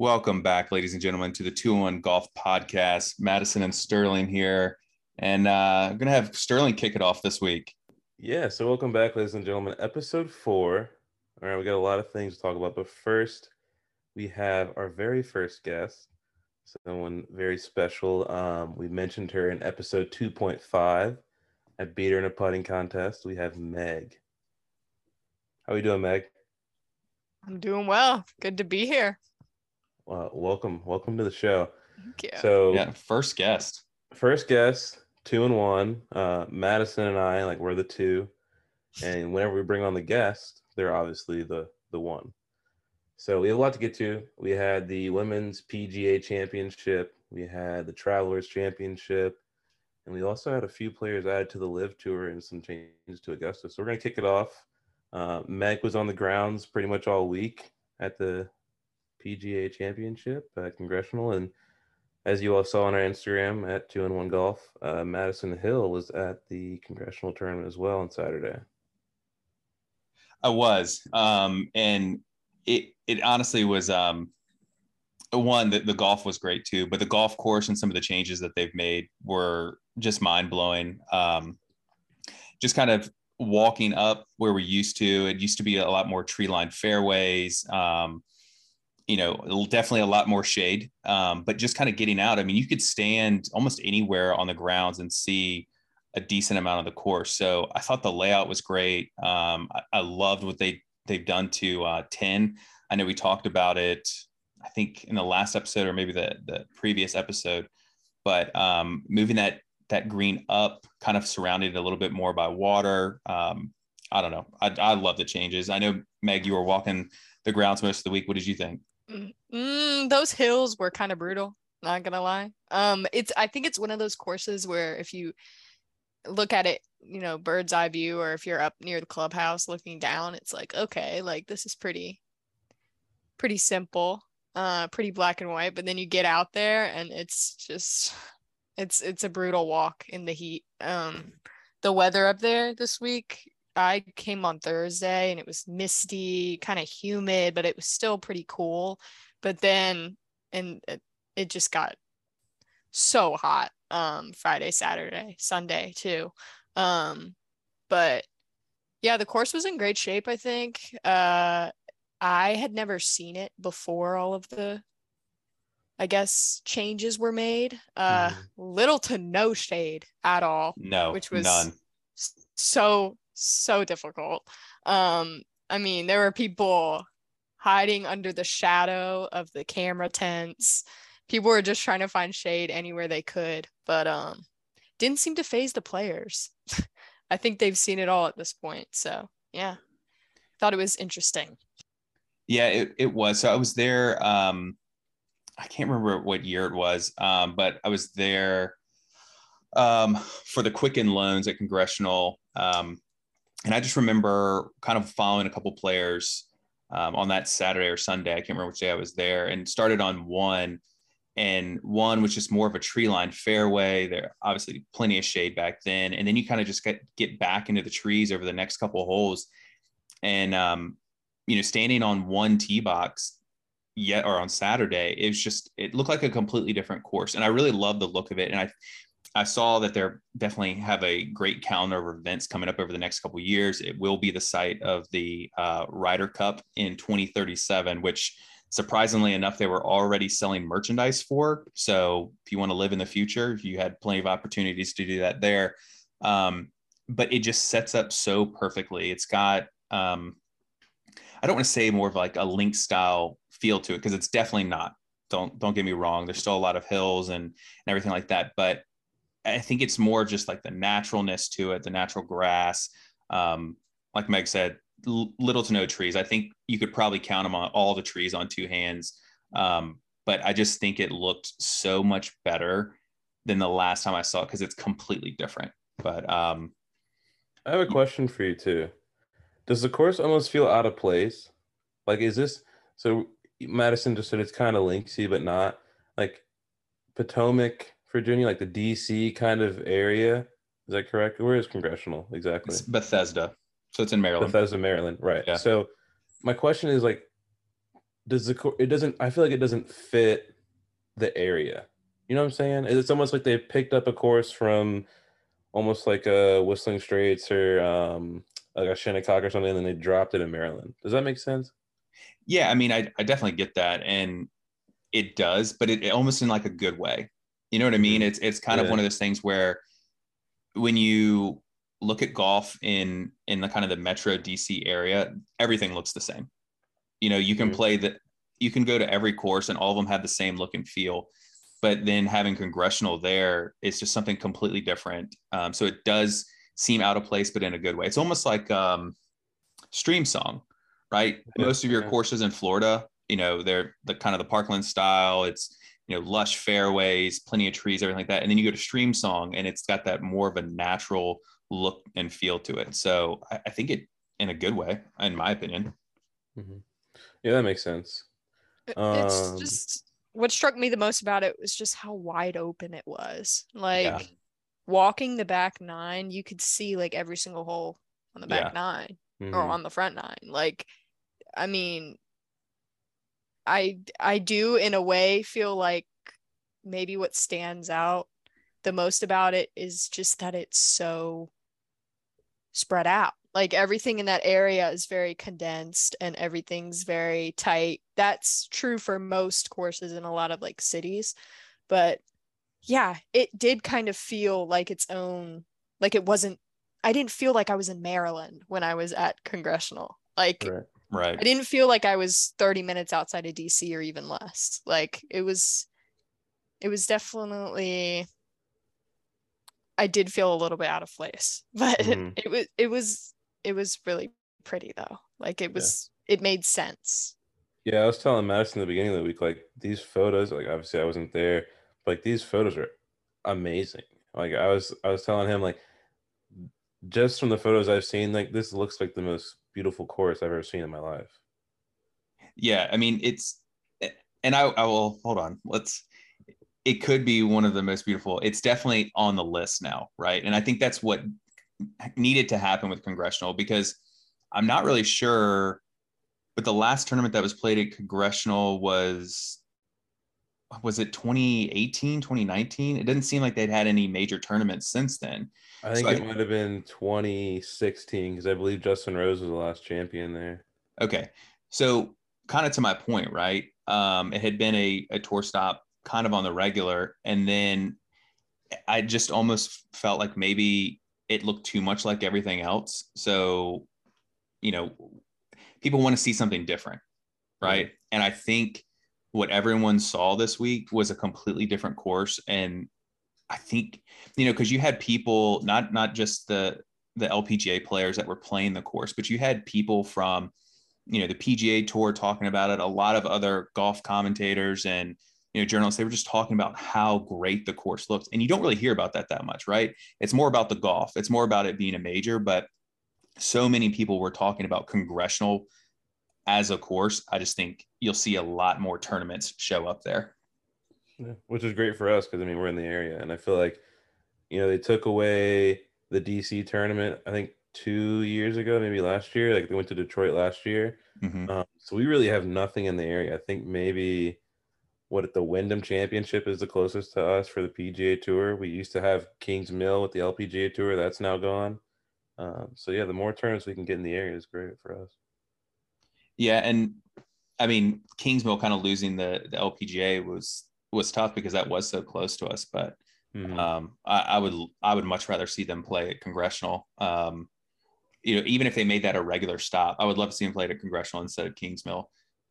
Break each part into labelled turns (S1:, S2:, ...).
S1: Welcome back, ladies and gentlemen, to the 201 Golf Podcast. Madison and Sterling here. And uh, I'm going to have Sterling kick it off this week.
S2: Yeah, so welcome back, ladies and gentlemen. Episode four. All right, we got a lot of things to talk about, but first, we have our very first guest, someone very special. Um, we mentioned her in episode 2.5. I beat her in a putting contest. We have Meg. How are you doing, Meg?
S3: I'm doing well. Good to be here.
S2: Well, welcome, welcome to the show.
S3: Thank you.
S2: So,
S1: Yeah, first guest.
S2: first guest, two and one. Uh, Madison and I, like we're the two, and whenever we bring on the guest, they're obviously the the one. So we have a lot to get to. We had the women's PGA Championship, we had the Travelers Championship, and we also had a few players added to the LIV Tour and some changes to Augusta. So we're gonna kick it off. Uh, Meg was on the grounds pretty much all week at the PGA Championship at Congressional, and as you all saw on our Instagram at two and one golf, uh, Madison Hill was at the Congressional tournament as well on Saturday.
S1: I was. Um, and it it honestly was um one that the golf was great too, but the golf course and some of the changes that they've made were just mind blowing. Um, just kind of walking up where we used to. It used to be a lot more tree lined fairways. Um, you know, definitely a lot more shade. Um, but just kind of getting out. I mean, you could stand almost anywhere on the grounds and see a decent amount of the course. So I thought the layout was great. Um, I, I, loved what they they've done to uh, 10. I know we talked about it, I think in the last episode or maybe the the previous episode, but um, moving that that green up, kind of surrounded a little bit more by water. Um, I don't know. I, I love the changes. I know Meg, you were walking the grounds most of the week. What did you think?
S3: Mm, those hills were kind of brutal. Not gonna lie. Um, it's I think it's one of those courses where if you look at it, you know, bird's eye view, or if you're up near the clubhouse looking down, it's like okay, like this is pretty, pretty simple, uh, pretty black and white. But then you get out there and it's just, it's it's a brutal walk in the heat. Um, the weather up there this week I came on Thursday and it was misty, kind of humid, but it was still pretty cool. But then, and it, it just got so hot um Friday, Saturday, Sunday too. Um but yeah, the course was in great shape, I think. Uh I had never seen it before all of the I guess changes were made. Uh mm-hmm. little to no shade at all.
S1: No.
S3: Which was
S1: none.
S3: so so difficult. Um, I mean, there were people hiding under the shadow of the camera tents. People were just trying to find shade anywhere they could, but um, didn't seem to phase the players. I think they've seen it all at this point. So yeah, thought it was interesting.
S1: Yeah, it, it was. So I was there. Um, I can't remember what year it was, um, but I was there um, for the Quicken loans at Congressional. Um, and I just remember kind of following a couple players um, on that Saturday or Sunday. I can't remember which day I was there, and started on one. And one was just more of a tree line fairway. There obviously plenty of shade back then, and then you kind of just get get back into the trees over the next couple holes, and um, you know, standing on one tee box yet or on Saturday, it was just it looked like a completely different course, and I really loved the look of it. And I I saw that they're definitely have a great calendar of events coming up over the next couple years. It will be the site of the uh, Ryder Cup in 2037, which surprisingly enough, they were already selling merchandise for. So if you want to live in the future, you had plenty of opportunities to do that there. Um, but it just sets up so perfectly. It's got, um, I don't want to say more of like a link style feel to it because it's definitely not. Don't don't get me wrong. There's still a lot of hills and and everything like that, but I think it's more just like the naturalness to it, the natural grass. Um, like Meg said, l- little to no trees. I think you could probably count them on all the trees on two hands. Um, but I just think it looked so much better than the last time I saw it because it's completely different. But um,
S2: I have a question for you too. Does the course almost feel out of place? Like, is this so? Madison just said it's kind of linksy, but not like Potomac Virginia, like the DC kind of area. Is that correct? Where is congressional exactly?
S1: It's Bethesda. So it's in Maryland.
S2: Bethesda, Maryland. Right. Yeah. So my question is like, does the it doesn't I feel like it doesn't fit the area. You know what I'm saying? It's almost like they picked up a course from almost like a Whistling Straits or um like a Shinnecock or something, and then they dropped it in Maryland. Does that make sense?
S1: Yeah, I mean, I, I definitely get that, and it does, but it, it almost in like a good way. You know what I mean?
S2: Mhm.
S1: It's it's kind of one of those things where when you look at golf in in the kind of the metro DC area, everything looks the same. You know, you can
S2: Mhm.
S1: play that you can go to every course and all of them have the same look and feel. But then having congressional there is just something completely different. Um, so it does seem out of place, but in a good way. It's almost like um, Streamsong, right?
S2: Yeah,
S1: Most of your
S2: yeah.
S1: courses in Florida, you know, they're the kind of the Parkland style. It's you know lush fairways, plenty of trees, everything like that. And then you go to Streamsong, and it's got that more of a natural look and feel to it. So I, I think it in a good way, in my opinion.
S2: Mhm. Yeah, that makes sense.
S3: It-
S2: Um,
S3: it's just what struck me the most about it was just how wide open it was. Like walking the back nine, you could see like every single hole on the back
S1: Yeah.
S3: nine or
S2: Mhm.
S3: on the front nine. Like, I mean, I I do in a way feel like maybe what stands out the most about it is just that it's so spread out. Like everything in that area is very condensed and everything's very tight. That's true for most courses in a lot of like cities. But yeah, it did kind of feel like its own, like it wasn't, I didn't feel like I was in Maryland when I was at Congressional. Like
S2: Right.
S1: Right.
S3: I didn't feel like I was 30 minutes outside of DC or even less. Like it was it was definitely I did feel a little bit out of place. But
S2: Mhm.
S3: it was it was it was really pretty though. Like it was it made sense.
S2: Yeah, I was telling Madison at the beginning of the week, like these photos, like obviously I wasn't there, but like these photos are amazing. Like I was I was telling him like just from the photos I've seen, like this looks like the most beautiful course I've ever seen in my life.
S1: Yeah, I mean it's and I, I will hold on. Let's it could be one of the most beautiful. It's definitely on the list now, right? And I think that's what needed to happen with congressional because I'm not really sure but the last tournament that was played at congressional was was it 2018 2019 it doesn't seem like they'd had any major tournaments since then
S2: I think
S1: So
S2: it
S1: I-
S2: might have been 2016 because I believe Justin Rose was the last champion there.
S1: Okay. So kind of to my point, right? Um, it had been a, a tour stop kind of on the regular. And then I just almost felt like maybe it looked too much like everything else. So, you know, people want to see something different. Right. And I think what everyone saw this week was a completely different course. And I think, you know, because you had people, not not just the the LPGA players that were playing the course, but you had people from, you know, the PGA tour talking about it, a lot of other golf commentators and you know journalists they were just talking about how great the course looked. And you don't really hear about that that much right? It's more about the golf. It's more about it being a major but so many people were talking about congressional as a course i just think you'll see a lot more tournaments show up there
S2: Yeah, which is great for us because I mean we're in the area, and I feel like you know they took away the DC tournament. I think two years ago, maybe last year. Like they went to Detroit last year,
S1: Mhm.
S2: um, so we really have nothing in the area. I think maybe what the Wyndham Championship is the closest to us for the PGA Tour. We used to have Kingsmill with the LPGA Tour. That's now gone. Um, so yeah, the more tournaments we can get in the area is great for us.
S1: Yeah and i mean kingsmill kind of losing the the lpga was was tough because that was so close to us but
S2: Mhm.
S1: Um, I, I would I would much rather see them play at congressional. Um, you know, even if they made that a regular stop, I would love to see them play at congressional instead of Kingsmill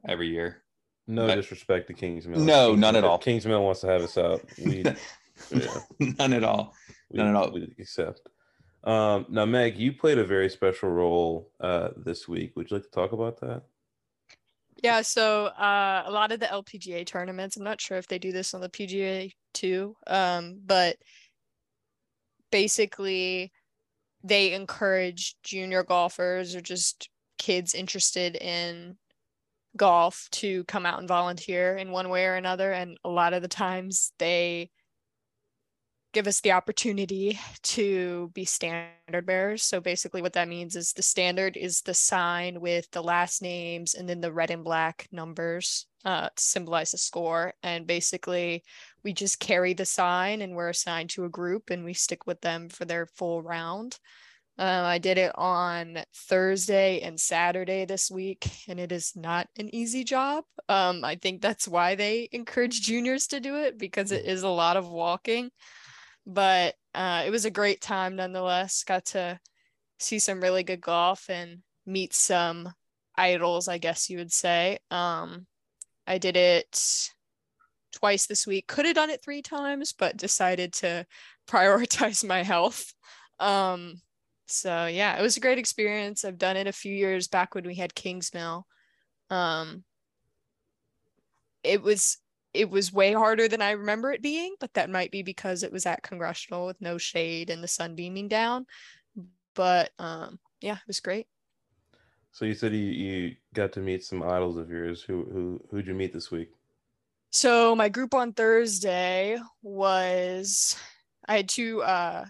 S1: every year.
S2: no
S1: but-
S2: disrespect to Kingsmill.
S1: No, none at all.
S2: Kingsmill wants to have us out. We yeah.
S1: None at all.
S2: we,
S1: None at all.
S2: we accept. Um, now, Meg, you played a very special role uh, this week. Would you like to talk about that?
S3: Yeah, so uh, a lot of the LPGA tournaments, I'm not sure if they do this on the PGA too, um, but basically they encourage junior golfers or just kids interested in golf to come out and volunteer in one way or another. And a lot of the times they give us the opportunity to be standard bearers. So basically, what that means is the standard is the sign with the last names and then the red and black numbers uh, to symbolize the score. And basically, we just carry the sign and we're assigned to a group and we stick with them for their full round. Um, I did it on Thursday and Saturday this week, and it is not an easy job. Um, I think that's why they encourage juniors to do it because it is a lot of walking. But uh, it was a great time nonetheless. Got to see some really good golf and meet some idols, I guess you would say. Um, I did it twice this week. Could have done it three times, but decided to prioritize my health. Um, so yeah, it was a great experience. I've done it a few years back when we had Kingsmill. Um, it was it was way harder than I remember it being, but that might be because it was at congressional with no shade and the sun beaming down. But um, yeah, it was great.
S2: So you said you, you got to meet some idols of yours. Who who who'd you meet this week?
S3: So my group on Thursday was I had two uh,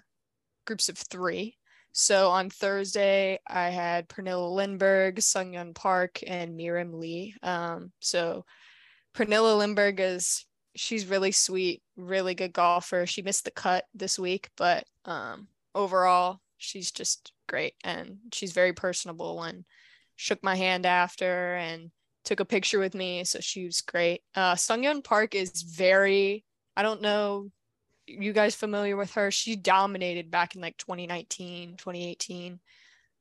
S3: groups of three. So on Thursday, I had Pernilla Lindberg, Sung Hyun Park, and Mirim Lee. Um, so Pernilla Lindberg is she's really sweet, really good golfer. She missed the cut this week, but um, overall, she's just great and she's very personable and shook my hand after and took a picture with me. So she was great. Uh, Sung Hyun Park is very, I don't know you guys familiar with her? She dominated back in like 2019, 2018.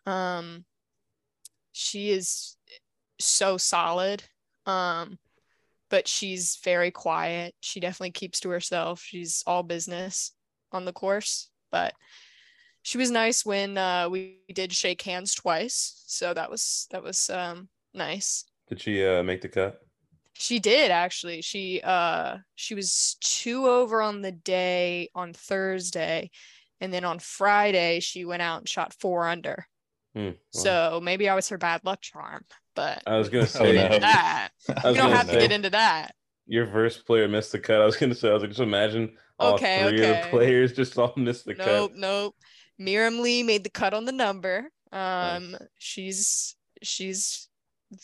S3: Um, she is so solid. Um, but she's very quiet. She definitely keeps to herself. She's all business on the course, but she was nice when uh, we did shake hands twice. So that was that was um, nice.
S2: Did she uh, make the cut?
S3: She did actually. She uh she was two over on the day on Thursday, and then on Friday she went out and shot four under. Hmm, So maybe I was her bad luck charm, but
S2: I was gonna say oh, no.
S3: that. we don't have say, to get into that.
S2: Your first player missed the cut. I was gonna say I was like, just imagine all okay, three okay. of the players just all missed the
S3: nope,
S2: cut.
S3: Nope, nope. Mirim Lee made the cut on the number. Um, nice. she's she's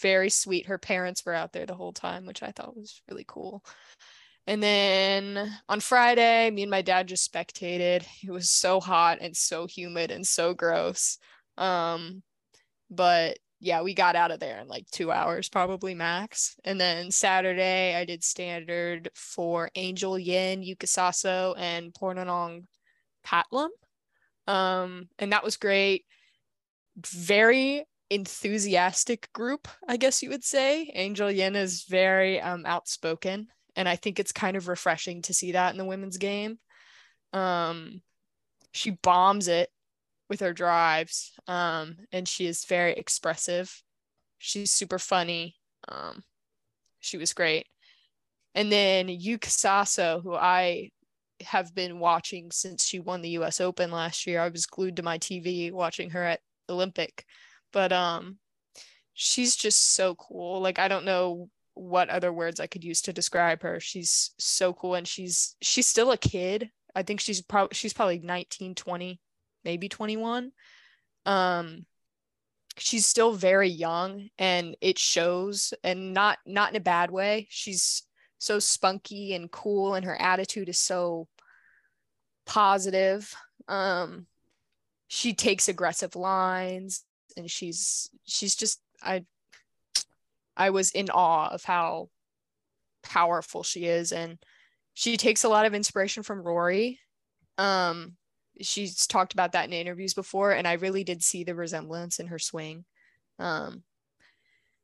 S3: very sweet. Her parents were out there the whole time, which I thought was really cool. And then on Friday, me and my dad just spectated. It was so hot and so humid and so gross. Um, but yeah, we got out of there in like two hours, probably max. And then Saturday, I did standard for Angel Yin, Yuka Saso, and Pornanong Phatlum. Um, and that was great. Very enthusiastic group, I guess you would say. Angel Yin is very um, outspoken, and I think it's kind of refreshing to see that in the women's game. Um, she bombs it with her drives, um, and she is very expressive. She's super funny. Um, she was great. And then Saso, who I have been watching since she won the US Open last year. I was glued to my TV watching her at Olympic but um she's just so cool like i don't know what other words i could use to describe her she's so cool and she's she's still a kid i think she's probably she's probably 19 20 maybe 21 um she's still very young and it shows and not not in a bad way. She's so spunky and cool and her attitude is so positive. Um she takes aggressive lines and she's she's just I I was in awe of how powerful she is. And she takes a lot of inspiration from Rory. Um she's talked about that in interviews before and I really did see the resemblance in her swing. Um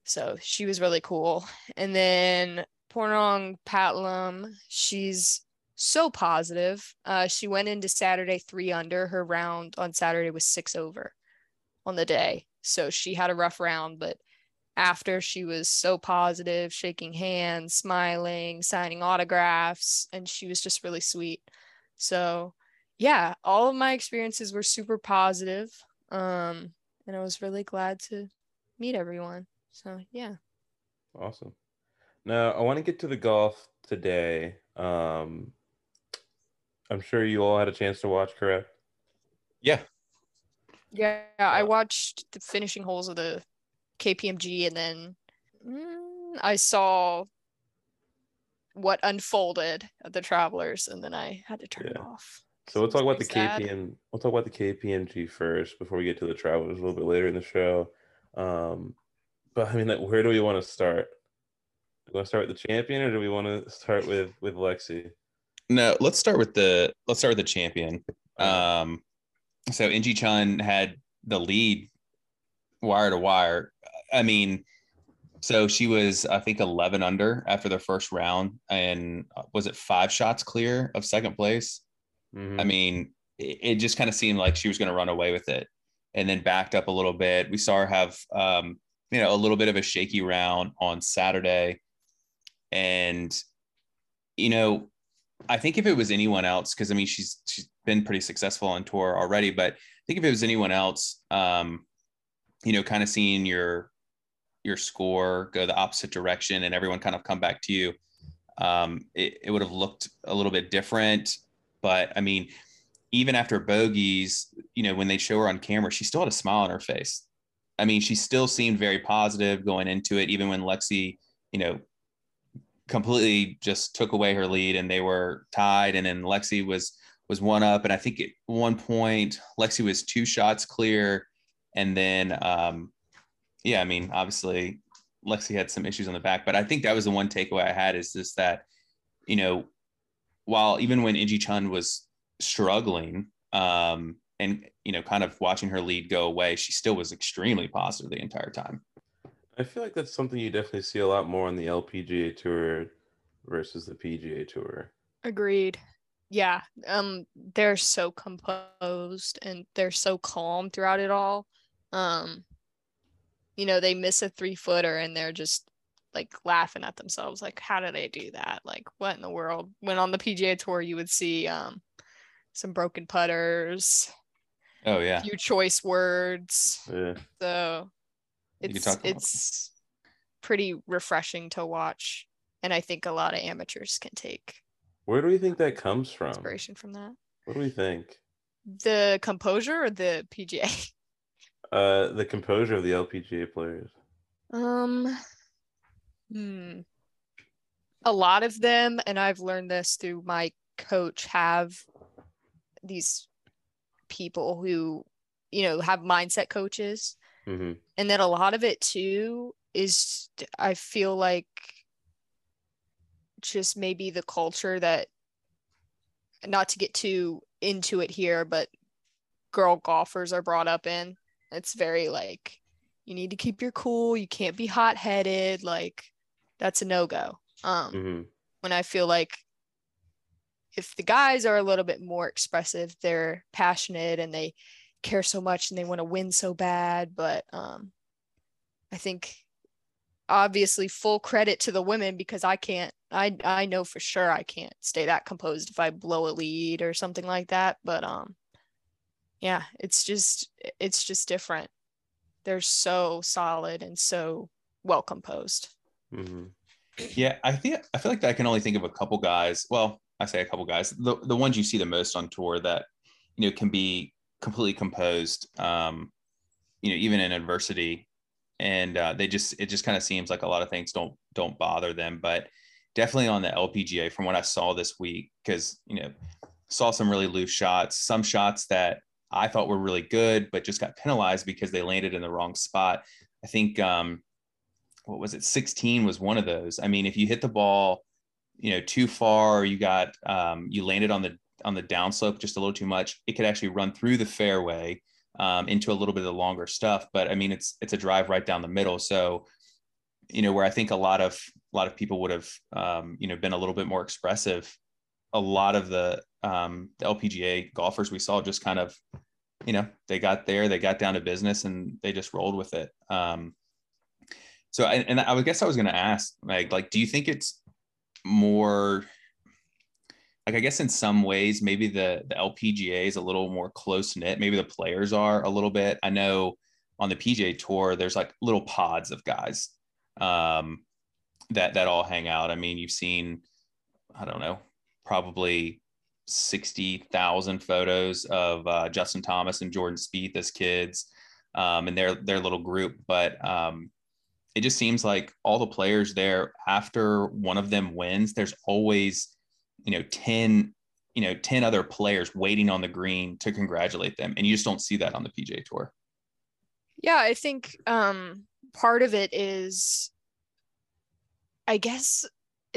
S3: so she was really cool. And then Pornong Phatlum, she's so positive. Uh, she went into Saturday three under. Her round on Saturday was six over on the day. So she had a rough round, but after she was so positive, shaking hands, smiling, signing autographs, and she was just really sweet. So, yeah, all of my experiences were super positive. Um, and I was really glad to meet everyone. So, yeah.
S2: Awesome. Now, I want to get to the golf today. Um, I'm sure you all had a chance to watch, correct?
S1: Yeah.
S3: Yeah, I watched the finishing holes of the KPMG and then mm, I saw what unfolded at the travelers and then I had to turn it off.
S2: So we'll talk about the
S3: It's sad.
S2: KPM. We'll talk about the KPMG first before we get to the travelers a little bit later in the show. Um, but I mean, like, where do we want to start? Do we want to start with the champion, or do we want to start with with Lexi?
S1: No, let's start with the let's start with the champion. Um, so In Gee Chun had the lead wire to wire. I mean, so she was I think 11 under after the first round, and uh, was it five shots clear of second place?
S2: Mhm.
S1: I mean, it, it just kind of seemed like she was going to run away with it, and then backed up a little bit. We saw her have um, you know a little bit of a shaky round on Saturday, and you know I think if it was anyone else, because I mean she's she's been pretty successful on tour already, but I think if it was anyone else, um, you know, kind of seeing your your score go the opposite direction and everyone kind of come back to you, um, it, it would have looked a little bit different. But I mean, even after bogeys, you know, when they show her on camera, she still had a smile on her face. I mean, she still seemed very positive going into it, even when Lexi, you know, completely just took away her lead and they were tied. And then Lexi was was one up. And I think at one point Lexi was two shots clear. And then um yeah I mean obviously Lexi had some issues on the back. But I think that was the one takeaway I had is just that you know while even when In Gee Chun was struggling um and you know kind of watching her lead go away she still was extremely positive the entire time
S2: I feel like that's something you definitely see a lot more on the LPGA tour versus the PGA tour.
S3: Agreed. Yeah. Um they're so composed and they're so calm throughout it all. Um you know, they miss a three footer and they're just like laughing at themselves like how did they do that? Like what in the world? When on the PGA tour you would see um some broken putters,
S1: oh yeah
S3: few choice words.
S2: Yeah.
S3: So
S1: You
S3: it's
S1: talk
S3: it's pretty refreshing to watch and I think a lot of amateurs can take
S2: Where do we think that comes from?
S3: inspiration from that.
S2: What do we think?
S3: The composure or the PGA?
S2: Uh, the composure of the LPGA players.
S3: Um, hmm. A lot of them, and I've learned this through my coach, have these people who, you know, have mindset coaches.
S2: hmm
S3: And then a lot of it too is, I feel like, just maybe the culture that, not to get too into it here, but girl golfers are brought up in. It's very like, you need to keep your cool. You can't be hot headed. Like, that's a no go. Um,
S2: hmm
S3: when I feel like if the guys are a little bit more expressive, they're passionate and they care so much and they want to win so bad. But um, I think obviously full credit to the women because I can't, I, I know for sure I can't stay that composed if I blow a lead or something like that. But um, yeah, it's just, it's just different. They're so solid and so well composed.
S2: Hmm
S1: Yeah, I think I feel like I can only think of a couple guys. Well, I say a couple guys. The the ones you see the most on tour that you know can be completely composed. Um, you know, even in adversity, and uh, they just it just kind of seems like a lot of things don't don't bother them. But definitely on the LPGA, from what I saw this week, because you know saw some really loose shots, some shots that I thought were really good, but just got penalized because they landed in the wrong spot. I think um, what was it? 16 was one of those. I mean if you hit the ball you know too far you got um, you landed on the on the downslope just a little too much it could actually run through the fairway um, into a little bit of the longer stuff. But i mean it's it's a drive right down the middle. So you know where i think a lot of a lot of people would have um, you know been a little bit more expressive a lot of the um, the lpga golfers we saw just kind of you know they got there they got down to business and they just rolled with it. Um, so, I, and I guess I was going to ask, like, like, do you think it's more, like, I guess in some ways, maybe the the LPGA is a little more close knit. Maybe the players are a little bit. I know on the PGA Tour, there's like little pods of guys um, that that all hang out. I mean, you've seen, I don't know, probably 60,000 photos of uh, Justin Thomas and Jordan Spieth as kids um, and their their little group. But um, it just seems like all the players there, after one of them wins, there's always, you know, 10, you know, 10 other players waiting on the green to congratulate them. And you just don't see that on the PJ tour.
S3: Yeah, I think um, part of it is, I guess,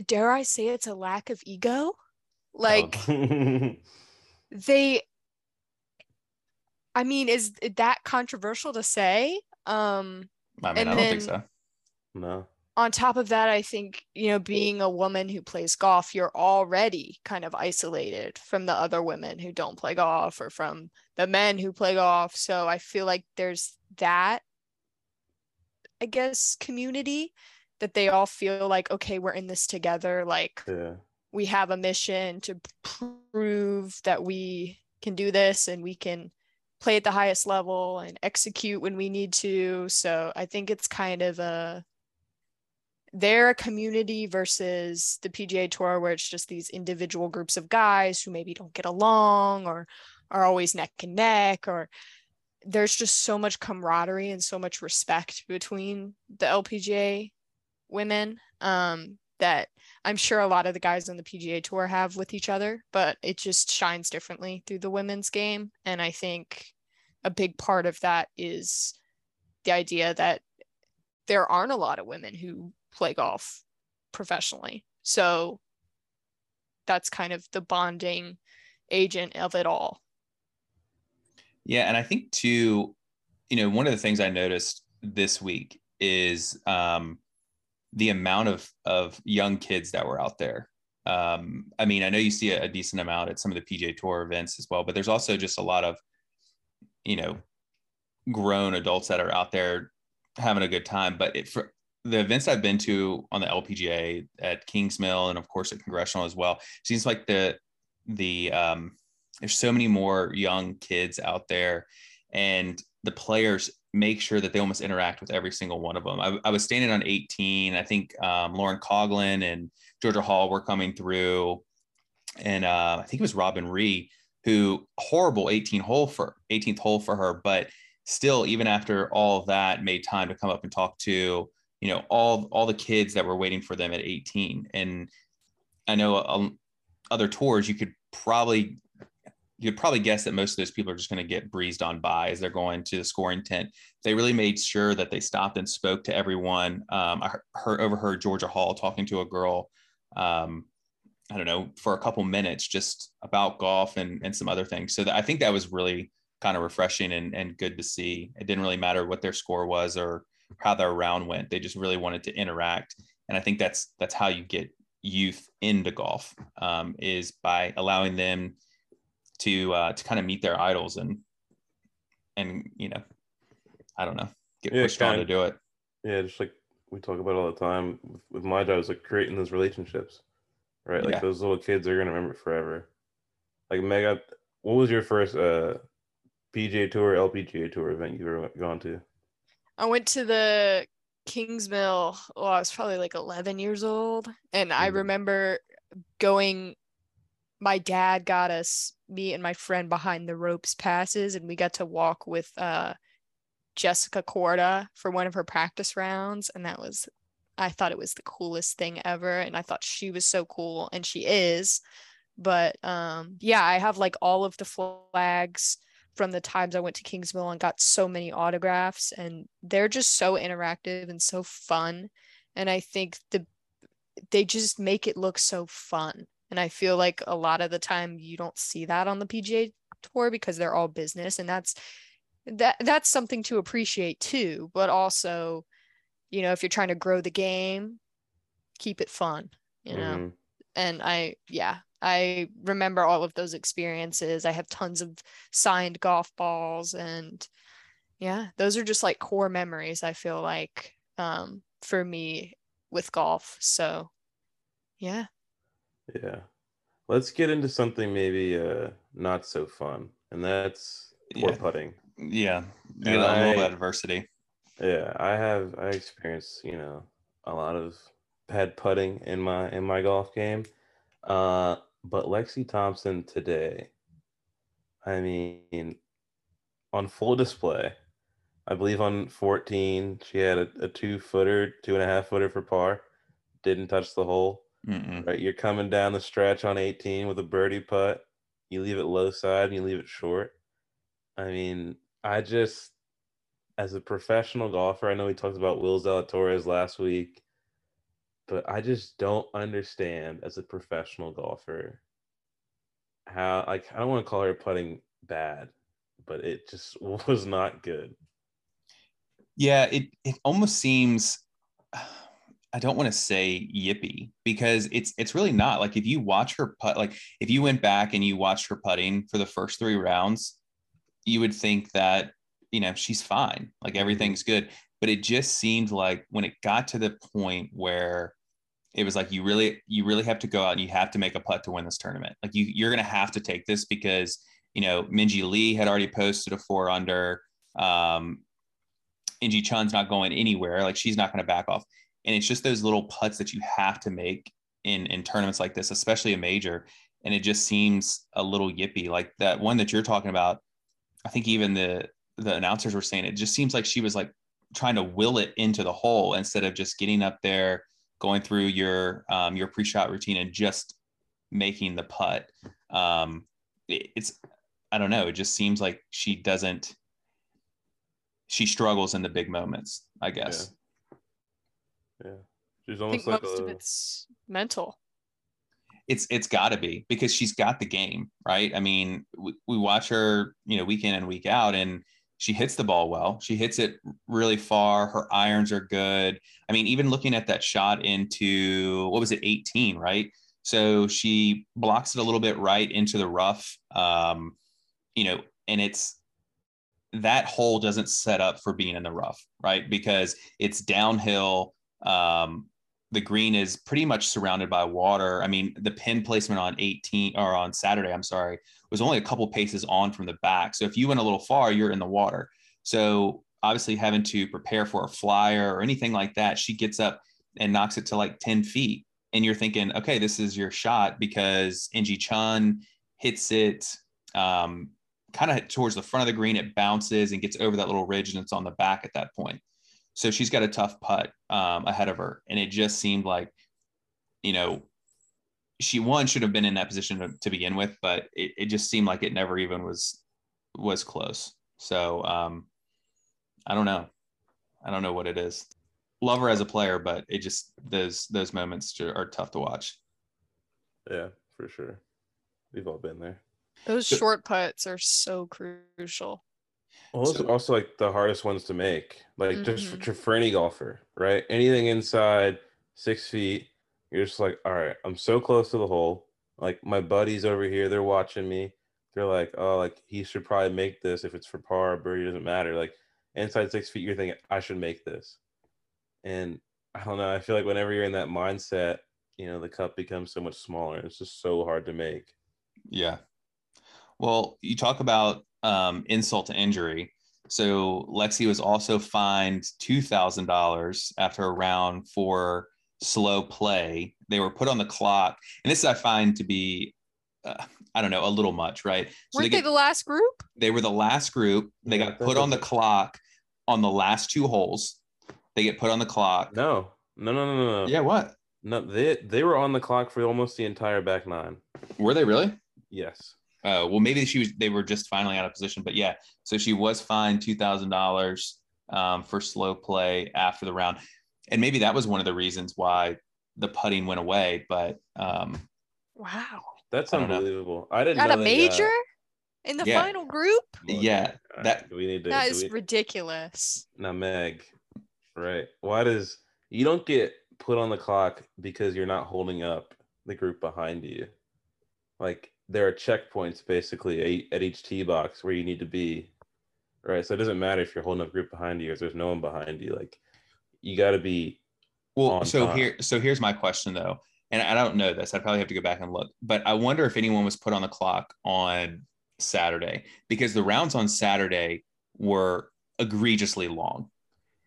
S3: dare I say it's a lack of ego? Like,
S2: Oh.
S3: they i mean is that controversial to say um
S1: I mean,
S3: And
S1: I don't think so.
S2: No.
S3: on top of that i think you know being a woman who plays golf you're already kind of isolated from the other women who don't play golf or from the men who play golf so i feel like there's that i guess community that they all feel like okay we're in this together like
S2: Yeah.
S3: we have a mission to prove that we can do this and we can play at the highest level and execute when we need to. So I think it's kind of a they're a community versus the PGA Tour where it's just these individual groups of guys who maybe don't get along or are always neck and neck or there's just so much camaraderie and so much respect between the LPGA women um, that I'm sure a lot of the guys on the PGA Tour have with each other, but it just shines differently through the women's game. And I think a big part of that is the idea that there aren't a lot of women who play golf professionally. So that's kind of the bonding agent of it all.
S1: Yeah, and I think too, you know, one of the things I noticed this week is um, the amount of of young kids that were out there. Um, I mean, I know you see a, a decent amount at some of the PJ Tour events as well, but there's also just a lot of, you know, grown adults that are out there having a good time. But it, for the events I've been to on the LPGA at Kingsmill and of course at Congressional as well, seems like the the um, there's so many more young kids out there and the players make sure that they almost interact with every single one of them. I, I was standing on 18 i think um, lauren coughlin and georgia hall were coming through and uh, i think it was robin ree who horrible 18 hole for 18th hole for her but still even after all of that made time to come up and talk to you know all all the kids that were waiting for them at 18 and i know um, other tours you could probably you could probably guess that most of those people are just going to get breezed on by as they're going to the scoring tent. They really made sure that they stopped and spoke to everyone. Um, I heard overheard Georgia Hall talking to a girl, um, I don't know, for a couple minutes just about golf and, and some other things. So I think that was really kind of refreshing and, and good to see. It didn't really matter what their score was or how their round went. They just really wanted to interact. And I think that's that's how you get youth into golf um, is by allowing them to uh, to kind of meet their idols and and you know I don't know get
S2: Yeah,
S1: pushed on to do it.
S2: Yeah, just like we talk about all the time with, with my job, is like creating those relationships, right? Like
S1: Yeah.
S2: those little kids are gonna remember it forever. Like Mega, what was your first uh PGA Tour, LPGA Tour event you've ever gone to?
S3: I went to the Kingsmill. Well, I was probably like 11 years old. And I
S2: Mhm.
S3: remember going, my dad got us, me and my friend behind the ropes passes, and we got to walk with uh, Jessica Korda for one of her practice rounds. And that was, I thought it was the coolest thing ever. And I thought she was so cool, and she is. But um, yeah, I have like all of the flags from the times I went to Kingsmill and got so many autographs and they're just so interactive and so fun. And I think the they just make it look so fun. And I feel like a lot of the time you don't see that on the PGA tour because they're all business and that's that that's something to appreciate too. But also you know if you're trying to grow the game keep it fun you know?
S2: Mhm.
S3: and I yeah, I remember all of those experiences. I have tons of signed golf balls and yeah, those are just like core memories I feel like um for me with golf. So yeah.
S2: Yeah. Let's get into something maybe uh not so fun, and that's poor
S1: Yeah.
S2: putting.
S1: Yeah,
S2: And
S1: get a little
S2: I-
S1: adversity.
S2: Yeah, I have I experienced, you know, a lot of bad putting in my in my golf game. Uh But Lexi Thompson today, I mean, on full display, I believe on 14, she had a, a two footer, two and a half footer for par, didn't touch the hole.
S1: Mm-mm.
S2: Right, you're coming down the stretch on 18 with a birdie putt. You leave it low side and you leave it short. I mean, I just, as a professional golfer, I know we talked about Will Zalatoris last week, but I just don't understand as a professional golfer how, like, I don't want to call her putting bad, but it just was not good.
S1: Yeah, it it almost seems I don't want to say yippy because it's it's really not. Like if you watch her putt, like if you went back and you watched her putting for the first three rounds, you would think that you know she's fine, like mm-hmm. everything's good. But it just seemed like when it got to the point where it was like you really you really have to go out and you have to make a putt to win this tournament. Like you you're gonna have to take this because you know Minjee Lee had already posted a four under. Um, In Gee Chun's not going anywhere. Like she's not to back off. And it's just those little putts that you have to make in in tournaments like this, especially a major. And it just seems a little yippy. Like that one that you're talking about. I think even the the announcers were saying it just seems like she was like trying to will it into the hole instead of just getting up there, going through your um, your pre-shot routine and just making the putt. Um, it, it's I don't know. It just seems like she doesn't she struggles in the big moments, I guess.
S2: Yeah. She's
S3: I
S2: almost
S3: think
S2: like
S3: most
S2: a,
S3: of it's mental.
S1: It's it's got to be because she's got the game, right? I mean, we, we watch her, you know, week in and week out and she hits the ball well. She hits it really far. Her irons are good. I mean, even looking at that shot into what was it, 18, right? So she blocks it a little bit right into the rough. Um, you know, and it's that hole doesn't set up for being in the rough, right? Because it's downhill. Um, the green is pretty much surrounded by water. I mean, the pin placement on 18 or on Saturday, I'm sorry, was only a couple paces on from the back. So if you went a little far, you're in the water. So obviously having to prepare for a flyer or anything like that, she gets up and knocks it to like 10 feet. And you're thinking, okay, this is your shot because In Gee Chun hits it um, kind of towards the front of the green. It bounces and gets over that little ridge and it's on the back at that point. So she's got a tough putt um, ahead of her. And it just seemed like, you know, she one should have been in that position to, to begin with, but it, it just seemed like it never even was was close. So um, I don't know. I don't know what it is. Love her as a player, but it just those those moments are tough to watch.
S2: yeah, for sure. We've all been there.
S3: Those
S1: So-
S3: short putts are so crucial.
S2: Well, those
S1: So-
S2: are also like the hardest ones to make. Like just
S3: Mhm.
S2: for, for any golfer, right? Anything inside six feet, you're just like, all right, I'm so close to the hole. Like my buddies over here, they're watching me. They're like, oh, like he should probably make this if it's for par or birdie, doesn't matter. Like inside six feet, you're thinking, I should make this. And I don't know. I feel like whenever you're in that mindset, you know, the cup becomes so much smaller. It's just so hard to make.
S1: Yeah. Well, you talk about um, insult to injury. So Lexi was also fined two thousand dollars after a round for slow play. They were put on the clock, and this I find to be, uh, I don't know, a little much, right? So
S3: Weren't they,
S1: get-
S3: the last group?
S1: they were the last group. They
S2: Yeah,
S1: got put on the clock on the last two holes. They get put on the clock.
S2: No, no, no, no, no. no.
S1: Yeah, what?
S2: No, they they were on the clock for almost the entire back nine.
S1: Were they really?
S2: Yes.
S1: Uh, well, maybe she was. They were just finally out of position, but yeah. So she was fined two thousand dollars um, for slow play after the round, and maybe that was one of the reasons why the putting went away. But um,
S3: Wow.
S2: That's
S1: I don't know.
S2: unbelievable. I didn't
S3: At
S2: know
S3: a
S2: they got-
S3: major in the
S1: Yeah.
S3: final group?
S1: Yeah, that-
S2: we need to
S3: That
S2: do
S3: is
S2: we-
S3: ridiculous.
S2: now Meg, right? Why does you don't get put on the clock because you're not holding up the group behind you? Like there are checkpoints basically at- at each tee box where you need to be, right? So it doesn't matter if you're holding up a group behind you or there's no one behind you. Like you got to be
S1: well,
S2: on
S1: so
S2: time.
S1: here, so here's my question though, and I don't know this. I'd probably have to go back and look, but I wonder if anyone was put on the clock on Saturday because the rounds on Saturday were egregiously long.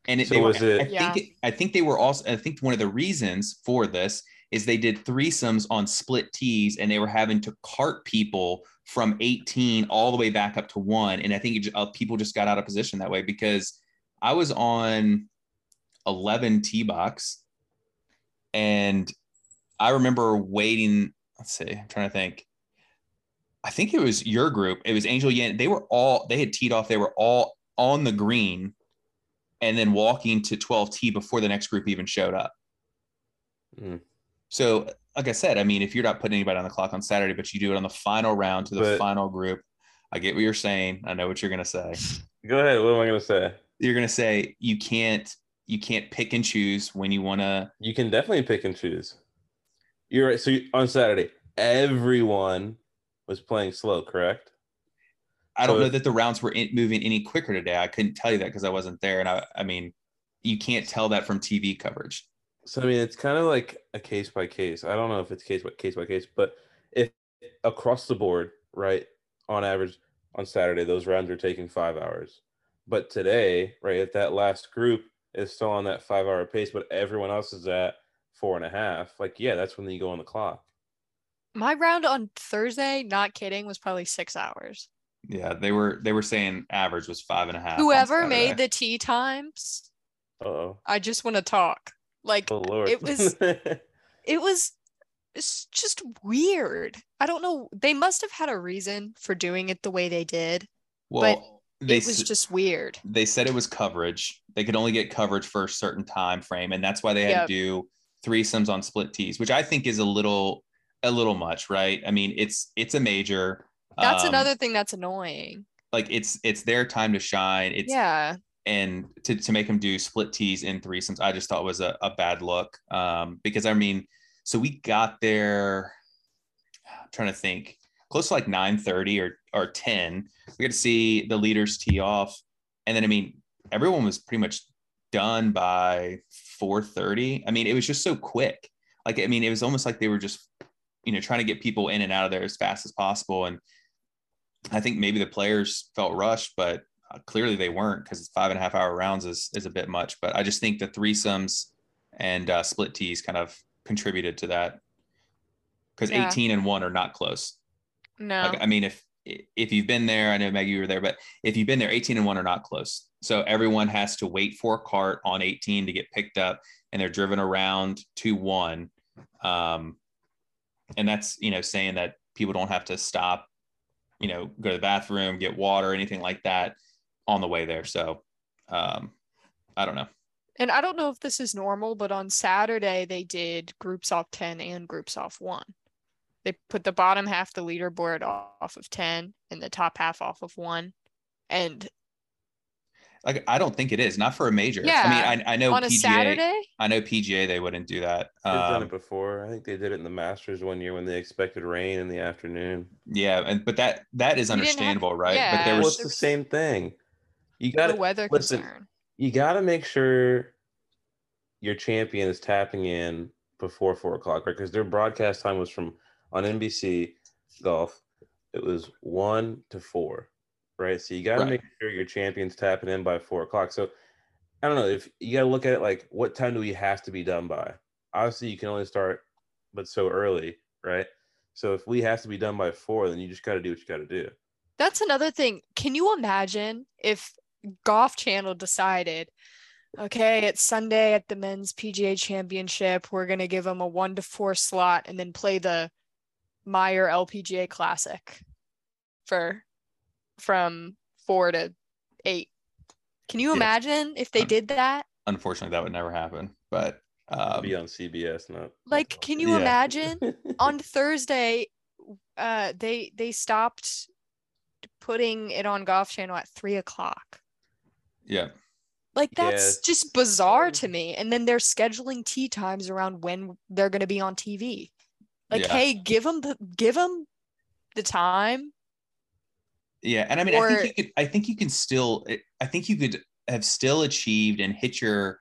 S1: And it,
S2: So
S1: they were,
S2: was it-
S1: I think
S3: Yeah.
S1: it, I think they were also I think one of the reasons for this is they did threesomes on split tees and they were having to cart people from 18 all the way back up to one. And I think it, uh, people just got out of position that way because I was on 11 tee box and I remember waiting. Let's see, I'm trying to think. I think it was your group. It was Angel Yin. They were all, they had teed off. They were all on the green and then walking to 12T before the next group even showed up. Mm. So, like I said, I mean, if you're not putting anybody on the clock on Saturday, but you do it on the final round to the but, final group, I get what you're saying. I know what you're gonna say.
S2: Go ahead. What am I gonna say?
S1: You're gonna say you can't you can't pick and choose when you want to.
S2: You can definitely pick and choose. You're right. So you, on Saturday, everyone was playing slow, correct?
S1: I don't so know that the rounds were in, moving any quicker today. I couldn't tell you that because I wasn't there, and I, I mean, you can't tell that from TV coverage.
S2: So I mean, it's kind of like a case by case. I don't know if it's case by case by case, but if across the board, right, on average on Saturday, those rounds are taking five hours. But today, right, if that last group is still on that five hour pace, but everyone else is at four and a half, like yeah, that's when you go on the clock.
S3: My round on Thursday, not kidding, was probably six hours.
S1: Yeah, they were they were saying average was five and a half.
S3: Whoever made the tee times,
S2: oh,
S3: I just want to talk. Like oh, Lord. it was, it was, it's just weird. I don't know. They must have had a reason for doing it the way they did. Well, but it was just weird.
S1: They said it was coverage. They could only get coverage for a certain time frame, and that's why they had yep. to do threesomes on split tees, which I think is a little a little much, right? I mean, it's it's a major.
S3: That's um, another thing that's annoying.
S1: Like it's it's their time to shine. It's
S3: yeah.
S1: And to, to make them do split tees in threesomes, I just thought was a, a bad look. Um, because I mean, so we got there I'm trying to think close to like 9 30 or or 10. We got to see the leaders tee off. And then I mean, everyone was pretty much done by 4:30. I mean, it was just so quick. Like I mean, it was almost like they were just you know trying to get people in and out of there as fast as possible and I think maybe the players felt rushed, but uh, clearly they weren't because five and a half hour rounds is is a bit much. But I just think the threesomes and uh, split tees kind of contributed to that because yeah. 18 and one are not close.
S3: No,
S1: like, I mean if if you've been there, I know Maggie you were there, but if you've been there, 18 and one are not close. So everyone has to wait for a cart on 18 to get picked up, and they're driven around to one. Um, and that's you know saying that people don't have to stop you know, go to the bathroom, get water, anything like that on the way there. So um, I don't know.
S3: And I don't know if this is normal, but on Saturday they did groups off 10 and groups off one. They put the bottom half the leaderboard off of 10 and the top half off of one. And
S1: like I don't think it is not for a major. Yeah, I mean I, I know
S3: on PGA, a Saturday.
S1: I know PGA they wouldn't do that.
S2: They've um, done it um, before. I think they did it in the Masters one year when they expected rain in the afternoon.
S1: Yeah, and but that that is understandable, have, right?
S3: Yeah,
S1: but
S2: there was well, the same thing. You got to weather listen. Concern. You got to make sure your champion is tapping in before four o'clock, right? Because their broadcast time was from on NBC Golf. It was one to four right? So you got to right. make sure your champion's tapping in by four o'clock. So I don't know if you got to look at it like what time do we have to be done by? Obviously, you can only start, but so early, right? So if we have to be done by four, then you just got to do what you got to do.
S3: That's another thing. Can you imagine if Golf Channel decided, okay, it's Sunday at the men's PGA Championship, we're gonna give them a one to four slot and then play the Meijer LPGA Classic for from four to eight. Can you imagine if they did that?
S1: Unfortunately, that would never happen. But um,
S2: be on CBS, not
S3: like. Can you yeah. imagine on Thursday? Uh, they they stopped putting it on Golf Channel at three o'clock.
S1: Yeah.
S3: Like that's yeah. just bizarre to me. And then they're scheduling tea times around when they're going to be on TV. Like, yeah. hey, give them the give them the time
S1: yeah, and I mean, or, I think you could. I think you can still. Eh, I think you could have still achieved and hit your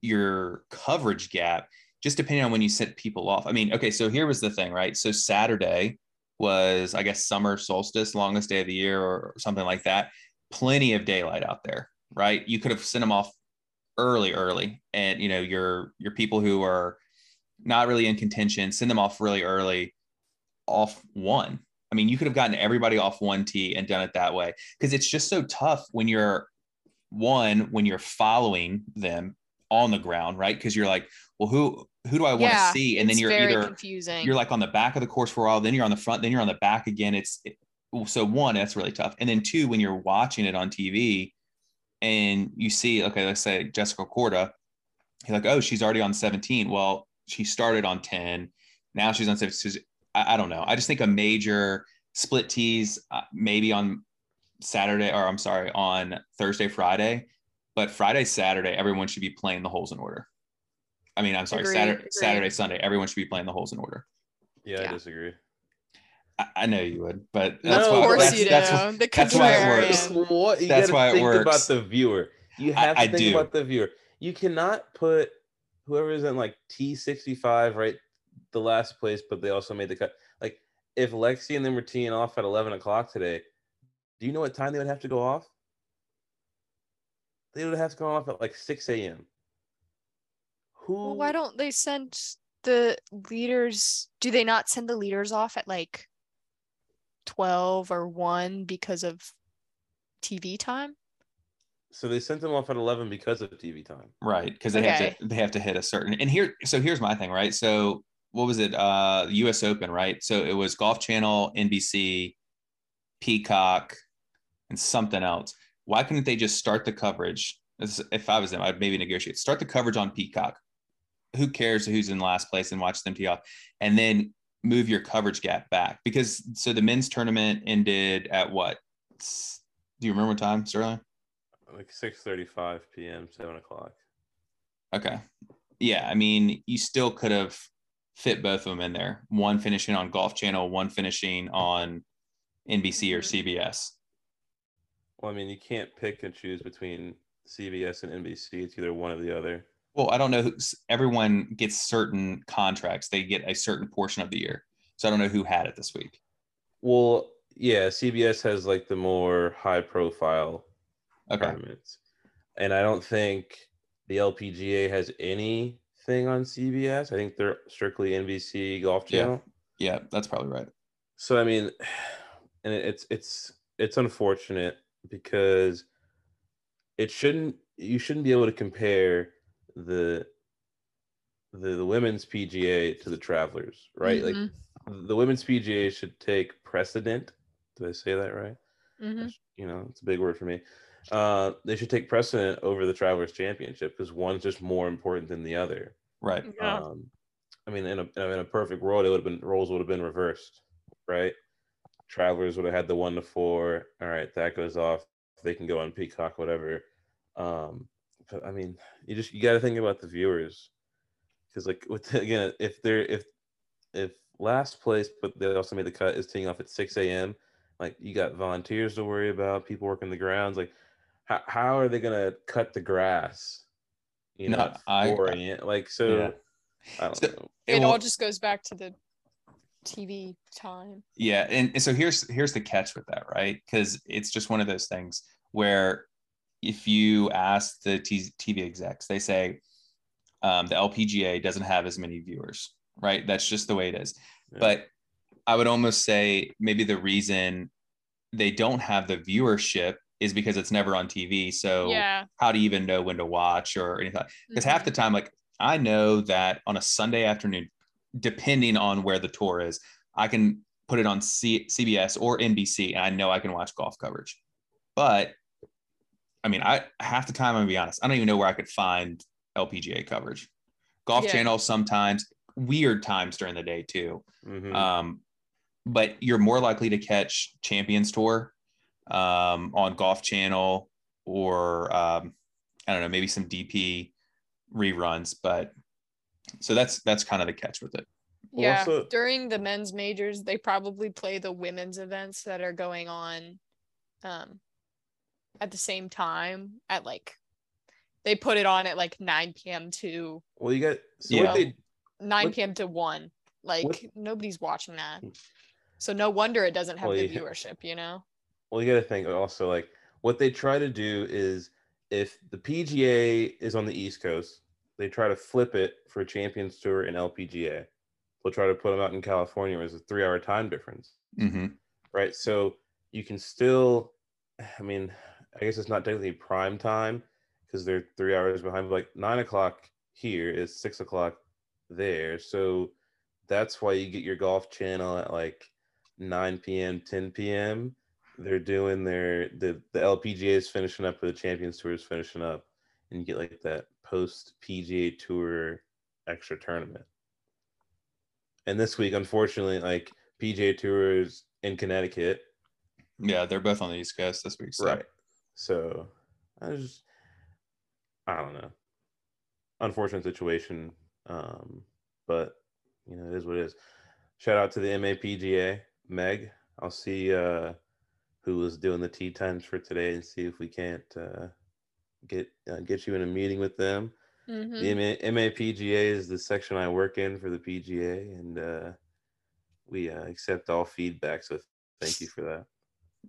S1: your coverage gap just depending on when you set people off. I mean, okay, so here was the thing, right? So Saturday was, I guess, summer solstice, longest day of the year, or something like that. Plenty of daylight out there, right? You could have sent them off early, early, and you know your your people who are not really in contention, send them off really early, off one. I mean, you could have gotten everybody off one tee and done it that way because it's just so tough when you're one when you're following them on the ground, right? Because you're like, well, who who do I want to
S3: Yeah,
S1: see? And then you're either
S3: confusing.
S1: you're like on the back of the course for a while, then you're on the front, then you're on the back again. It's it- so one, that's really tough. And then two, when you're watching it on TV and you see, okay, let's say Jessica Korda, you're like, oh, she's already on 17. Well, she started on 10. Now she's on 17. I, I don't know. I just think a major split tees, uh, maybe on Saturday, or I'm sorry, on Thursday, Friday, but Friday, Saturday, everyone should be playing the holes in order. I mean, I'm sorry,
S3: Agreed,
S1: Saturday,
S3: agreed.
S1: Saturday, Sunday, everyone should be playing the holes in order.
S2: Yeah,
S3: Yeah.
S2: I disagree.
S1: I, I know you would, but that's
S2: of
S1: why
S3: of course
S1: that's,
S3: you do.
S1: that's what-
S3: the
S1: that's why it works.
S2: What you
S1: That's
S2: gotta
S1: why it
S2: think about the viewer. You
S1: I-
S2: have to
S1: I
S2: think
S1: do.
S2: about the viewer. You cannot put whoever is in like T sixty five right the last place, but they also made the cut. Like if Lexi and them were teeing off at eleven o'clock today, do you know what time they would have to go off? They would have to go off at like six a.m. Who?
S3: Well, why don't they send the leaders? Do they not send the leaders off at like 12 or 1 because of TV time?
S2: So they sent them off at eleven because of TV time.
S1: right because they have to they have to hit a certain and here so here's my thing right? So what was it? Uh us open right? So it was golf channel nbc peacock and something else. Why couldn't they just start the coverage? If i was them i'd maybe negotiate. Start the coverage on peacock. Who cares who's in last place and watch them tee off? And then move your coverage gap back because so the men's tournament ended at what do you remember what time sterling
S2: Like six thirty five p.m. seven o'clock.
S1: Okay. Yeah, I mean, you still could have fit both of them in there. One finishing on Golf Channel, one finishing on NBC or
S3: Mhm.
S1: CBS.
S2: Well, I mean, you can't pick and choose between CBS and NBC. It's either one or the other.
S1: Well, I don't know. Who's, everyone gets certain contracts. They get a certain portion of the year. So I don't know who had it this week.
S2: Well, yeah, CBS has like the more high profile
S1: Okay.
S2: tournaments. And I don't think the LPGA has anything on CBS. I think they're strictly NBC Golf Channel.
S1: Yeah.
S2: Channel.
S1: Yeah, that's probably right.
S2: So I mean, and it's it's it's unfortunate because it shouldn't you shouldn't be able to compare the the, the women's PGA to the travelers, right?
S3: Mhm,
S2: Like the women's PGA should take precedent. Did I say that right?
S3: mhm.
S2: You know, it's a big word for me. Uh, they should take precedent over the Travelers Championship because one's just more important than the other.
S1: Right.
S3: Yeah.
S2: Um, I mean, in a in a perfect world, it would have been roles would have been reversed, right? Travelers would have had the one to four. All right, that goes off. They can go on Peacock, whatever. Um, but I mean, you just you got to think about the viewers, because like with again, if they're if if last place, but they also made the cut is teeing off at six a.m. Like you got volunteers to worry about, people working the grounds. Like, how how are they gonna cut the grass? You know,
S1: No,
S2: at
S1: I-
S2: 4 a.m.? like so.
S1: Yeah.
S2: I don't
S1: So-
S2: know.
S3: It
S1: will-
S3: all just goes back to the TV time.
S1: Yeah, and, and so here's here's the catch with that, right? Because it's just one of those things where if you ask the TV execs, they say um, the LPGA doesn't have as many viewers, right? That's just the way it is.
S2: Yeah.
S1: But I would almost say maybe the reason they don't have the viewership is because it's never on TV. So
S3: yeah.
S1: how do you even know when to watch or anything? Because half the
S3: mhm.
S1: time, like I know that on a Sunday afternoon, depending on where the tour is, I can put it on C- CBS or NBC, and I know I can watch golf coverage. But I mean, I half the time, I'm gonna be honest, I don't even know where I could find LPGA coverage. Golf
S3: Yeah.
S1: Channel sometimes weird times during the day too.
S2: Mhm.
S1: Um, but you're more likely to catch Champions Tour um, on Golf Channel or um, I don't know, maybe some DP reruns. But so that's that's kind of the catch with it.
S3: Yeah.
S2: also-
S3: During the men's majors, they probably play the women's events that are going on um at the same time at like they put it on at like 9 p.m. to
S2: well, you got so
S1: Yeah.
S2: they
S3: 9
S2: What-
S3: p.m. to 1. Like
S2: what-
S3: nobody's watching that. So no wonder it doesn't have
S2: Well,
S3: the
S2: yeah.
S3: viewership, you know?
S2: well, you got to think also like what they try to do is if the PGA is on the East Coast, they try to flip it for Champions Tour and LPGA. They'll try to put them out in California where there's a three hour time difference.
S1: hmm
S2: right? So you can still, I mean, I guess it's not technically prime time because they're three hours behind. But like nine o'clock here is six o'clock there, so that's why you get your golf channel at like 9 p.m., 10 p.m. They're doing their the the LPGA is finishing up, or the Champions Tour is finishing up, and you get like that post PGA Tour extra tournament. And this week, unfortunately, like PGA Tour is in Connecticut,
S1: Yeah, they're both on the East Coast this week. So.
S2: right? So I just, I don't know, unfortunate situation, um, but you know it is what it is. Shout out to the MAPGA, Meg. I'll see uh, who was doing the tea times for today and see if we can't uh, get uh, get you in a meeting with them.
S3: Mhm.
S2: The MA, MAPGA is the section I work in for the PGA, and uh, we uh, accept all feedback. So thank you for that.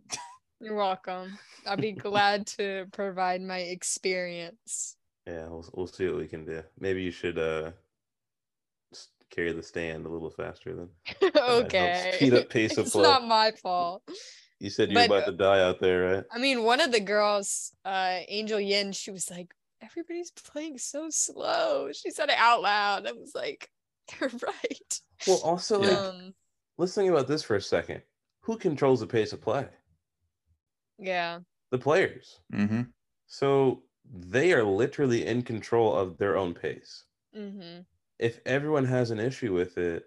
S3: You're welcome. I'll be glad to provide my experience.
S2: Yeah, we'll, we'll see what we can do. Maybe you should uh, carry the stand a little faster then. helps
S3: okay.
S2: speed up pace of
S3: it's
S2: play.
S3: not my fault.
S2: You said you're
S3: But-
S2: about to die out there, right?
S3: I mean, one of the girls, uh, Angel Yin, she was like, everybody's playing so slow. She said it out loud. I was like, you're right.
S2: Well, also, like,
S3: Um,
S2: let's think about this for a second. Who controls the pace of play?
S3: Yeah.
S2: The players.
S1: hmm
S2: So they are literally in control of their own pace.
S3: hmm
S2: If everyone has an issue with it,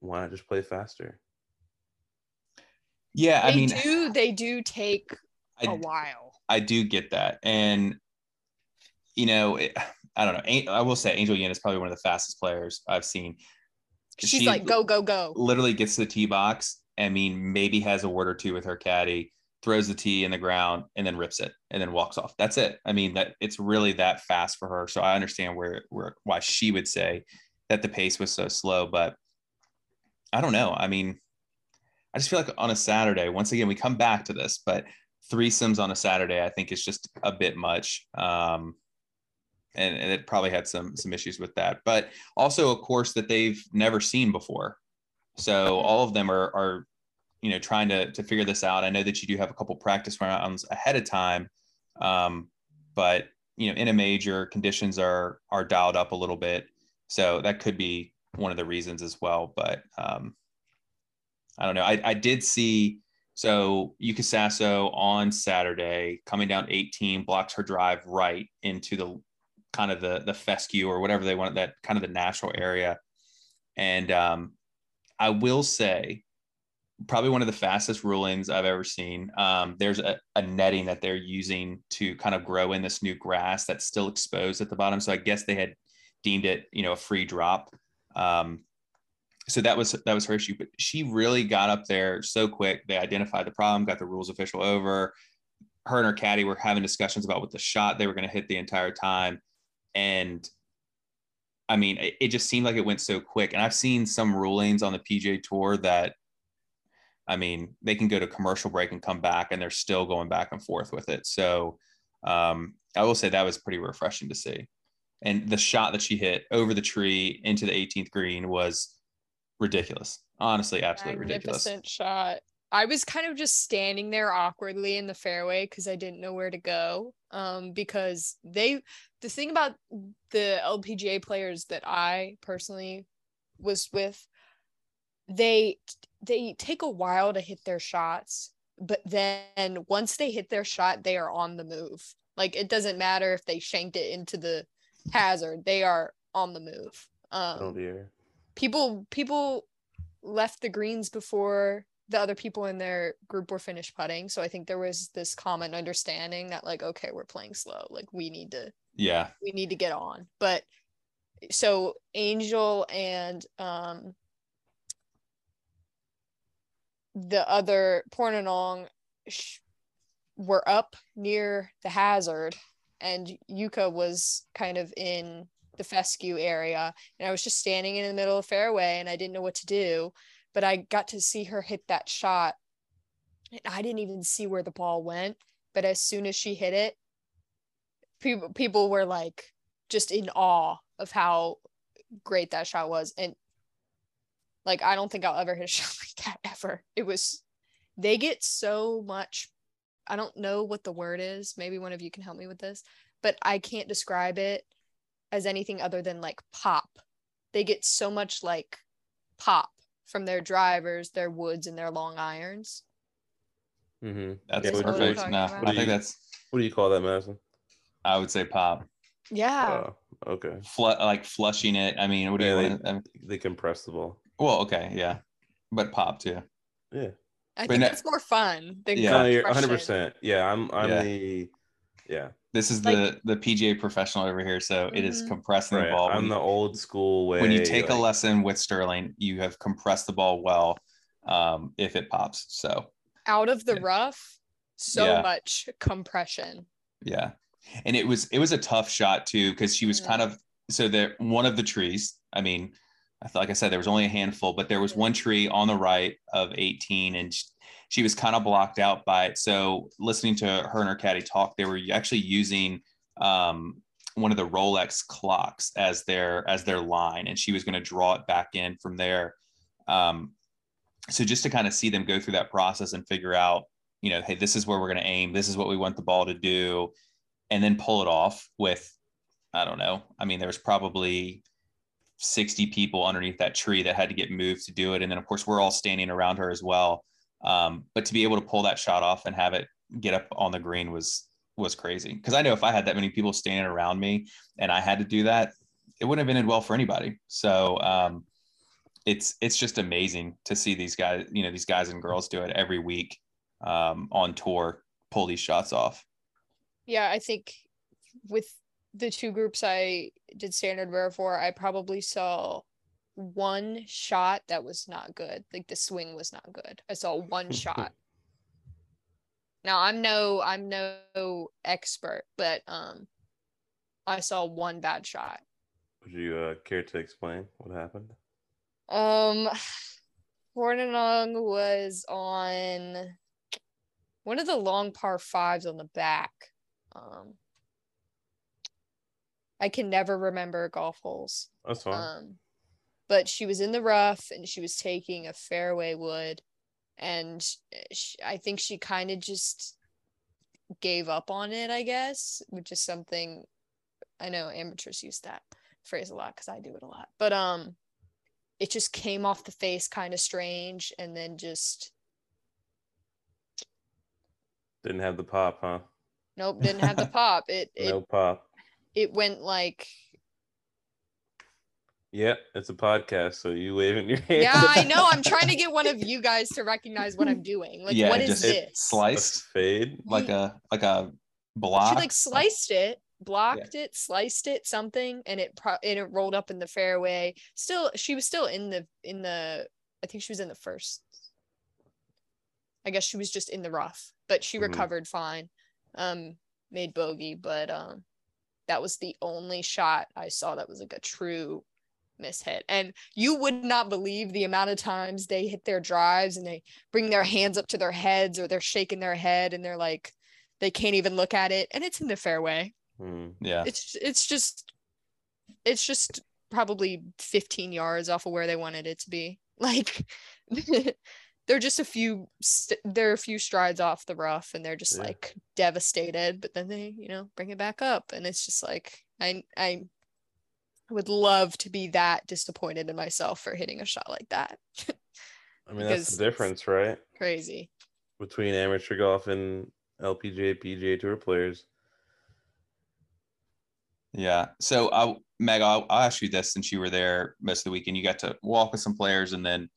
S2: why not just play faster?
S1: Yeah,
S3: They
S1: I mean,
S3: do. They do take a
S1: I,
S3: while.
S1: I do get that, and you know, it, I don't know. I will say, Angel Yin is probably one of the fastest players I've seen.
S3: She's
S1: She
S3: like, go, go, go.
S1: Literally gets to the tee box. I mean, maybe has a word or two with her caddy, throws the tee in the ground, and then rips it, and then walks off. That's it. I mean, that it's really that fast for her. So I understand where where why she would say that the pace was so slow, but I don't know. I mean, I just feel like on a Saturday, once again, we come back to this, but threesomes on a Saturday, I think is just a bit much. Um, and, and it probably had some some issues with that, but also a course that they've never seen before. So all of them are are you know trying to to figure this out. I know that you do have a couple practice rounds ahead of time, um, but you know in a major conditions are are dialed up a little bit, so that could be one of the reasons as well. But um, I don't know. I, I did see so Yuka Saso on Saturday coming down 18 blocks her drive right into the kind of the the fescue or whatever they want that kind of the natural area. And um, I will say, probably one of the fastest rulings I've ever seen. Um, there's a, a netting that they're using to kind of grow in this new grass that's still exposed at the bottom. So I guess they had deemed it, you know, a free drop. Um, so that was that was her issue, but she really got up there so quick. They identified the problem, got the rules official over. Her and her caddy were having discussions about what the shot they were going to hit the entire time, and I mean, it, it just seemed like it went so quick. And I've seen some rulings on the PJ Tour that, I mean, they can go to commercial break and come back, and they're still going back and forth with it. So um, I will say that was pretty refreshing to see. And the shot that she hit over the tree into the 18th green was ridiculous. Honestly, absolutely ridiculous.
S3: Shot. I was kind of just standing there awkwardly in the fairway because I didn't know where to go. Um, because they, the thing about the LPGA players that I personally was with, they they take a while to hit their shots, but then once they hit their shot, they are on the move. Like it doesn't matter if they shanked it into the hazard, they are on the move. Um,
S2: Oh dear.
S3: people people left the greens before the other people in their group were finished putting so i think there was this common understanding that like okay we're playing slow like we need to
S1: Yeah.
S3: we need to get on but so angel and um the other pornanong sh- were up near the hazard and yuka was kind of in the fescue area and i was just standing in the middle of the fairway and i didn't know what to do but i got to see her hit that shot and i didn't even see where the ball went but as soon as she hit it people people were like just in awe of how great that shot was. And like I don't think I'll ever hit a shot like that ever. It was they get so much I don't know what the word is. Maybe one of you can help me with this, but I can't describe it as anything other than like pop. They get so much like pop from their drivers, their woods, and their long irons.
S2: Mm-hmm.
S1: That's
S2: Yeah, what do
S1: perfect. No,
S3: about?
S1: I think
S2: you-
S1: that's.
S2: What do you call that, Madison?
S1: I would say pop.
S3: Yeah.
S2: Oh, okay.
S1: Fl- like flushing it. I mean, what do
S2: Yeah,
S1: you
S2: they-
S1: want? Mean,
S2: They compress the ball.
S1: Well, okay, yeah, but pop too.
S2: Yeah.
S3: I
S1: but
S3: think
S1: no-
S3: that's more fun than
S1: Yeah.
S2: No, you're 100. percent Yeah, I'm. I'm
S1: Yeah.
S2: the. Yeah.
S1: This is
S3: Like-
S1: the the PGA professional over here, so it is
S3: Mhm.
S1: compressing
S2: Right.
S1: the ball.
S2: I'm
S1: When,
S2: the old school way.
S1: when you take a lesson with Sterling, you have compressed the ball well. Um, if it pops, so
S3: Out of the
S1: Yeah.
S3: rough, so
S1: Yeah.
S3: much compression.
S1: yeah, and it was it was a tough shot too because she was
S3: Mhm.
S1: kind of so there one of the trees. I mean, I thought like I said there was only a handful, but there was one tree on the right of 18, and she, she was kind of blocked out by it. So listening to her and her caddy talk, they were actually using um, one of the Rolex clocks as their as their line, and she was going to draw it back in from there. Um, so just to kind of see them go through that process and figure out, you know, hey, this is where we're going to aim. This is what we want the ball to do, and then pull it off with, I don't know. I mean, there was probably 60 people underneath that tree that had to get moved to do it, and then of course we're all standing around her as well. Um, but to be able to pull that shot off and have it get up on the green was was crazy because I know if I had that many people standing around me and I had to do that, it wouldn't have ended well for anybody. So um, it's it's just amazing to see these guys, you know, these guys and girls do it every week um, on tour, pull these shots off.
S3: Yeah, I think with the two groups I did standard bearer for, I probably saw one shot that was not good. Like the swing was not good. I saw one shot. Now I'm no I'm no expert, but um I saw one bad shot.
S2: Would you uh, care to explain what happened?
S3: Um Pornanong was on one of the long par fives on the back. Um I can never remember golf holes.
S2: That's fine.
S3: Um, but she was in the rough and she was taking a fairway wood, and sh I think she kind of just gave up on it. I guess, which is something I know amateurs use that phrase a lot because I do it a lot. But um, it just came off the face kind of strange, and then just
S2: Didn't have the pop, huh?
S3: nope, didn't have the pop. It it
S2: no pop.
S3: It went like
S2: Yeah, it's a podcast, so you waving your hand.
S3: yeah, I know. I'm trying to get one of you guys to recognize what I'm doing. Like,
S1: yeah,
S3: what
S1: it
S3: is
S1: just it
S3: this?
S1: sliced
S2: fade.
S1: like a like a block.
S3: She like sliced it, blocked it, sliced it, something, and it pro- and it rolled up in the fairway. Still, she was still in the in the. I think she was in the first. I guess she was just in the rough, but she
S2: Mhm.
S3: recovered fine. Um, made bogey, but um, that was the only shot I saw that was like a true mishit. And you would not believe the amount of times they hit their drives and they bring their hands up to their heads or they're shaking their head and they're like they can't even look at it and it's in the fairway.
S2: Hmm.
S1: yeah,
S3: It's it's just it's just probably 15 yards off of where they wanted it to be. Like they're just a few st- they're a few strides off the rough and they're just
S2: Yeah.
S3: like devastated but then they you know bring it back up and it's just like i i would love to be that disappointed in myself for hitting a shot like that
S2: I mean, that's
S3: Because-
S2: the difference, right?
S3: crazy
S2: Between amateur golf and LPGA, PGA Tour players.
S1: yeah. So I, Meg, I'll, I'll ask you this since you were there most of the weekend. You got to walk with some players and then,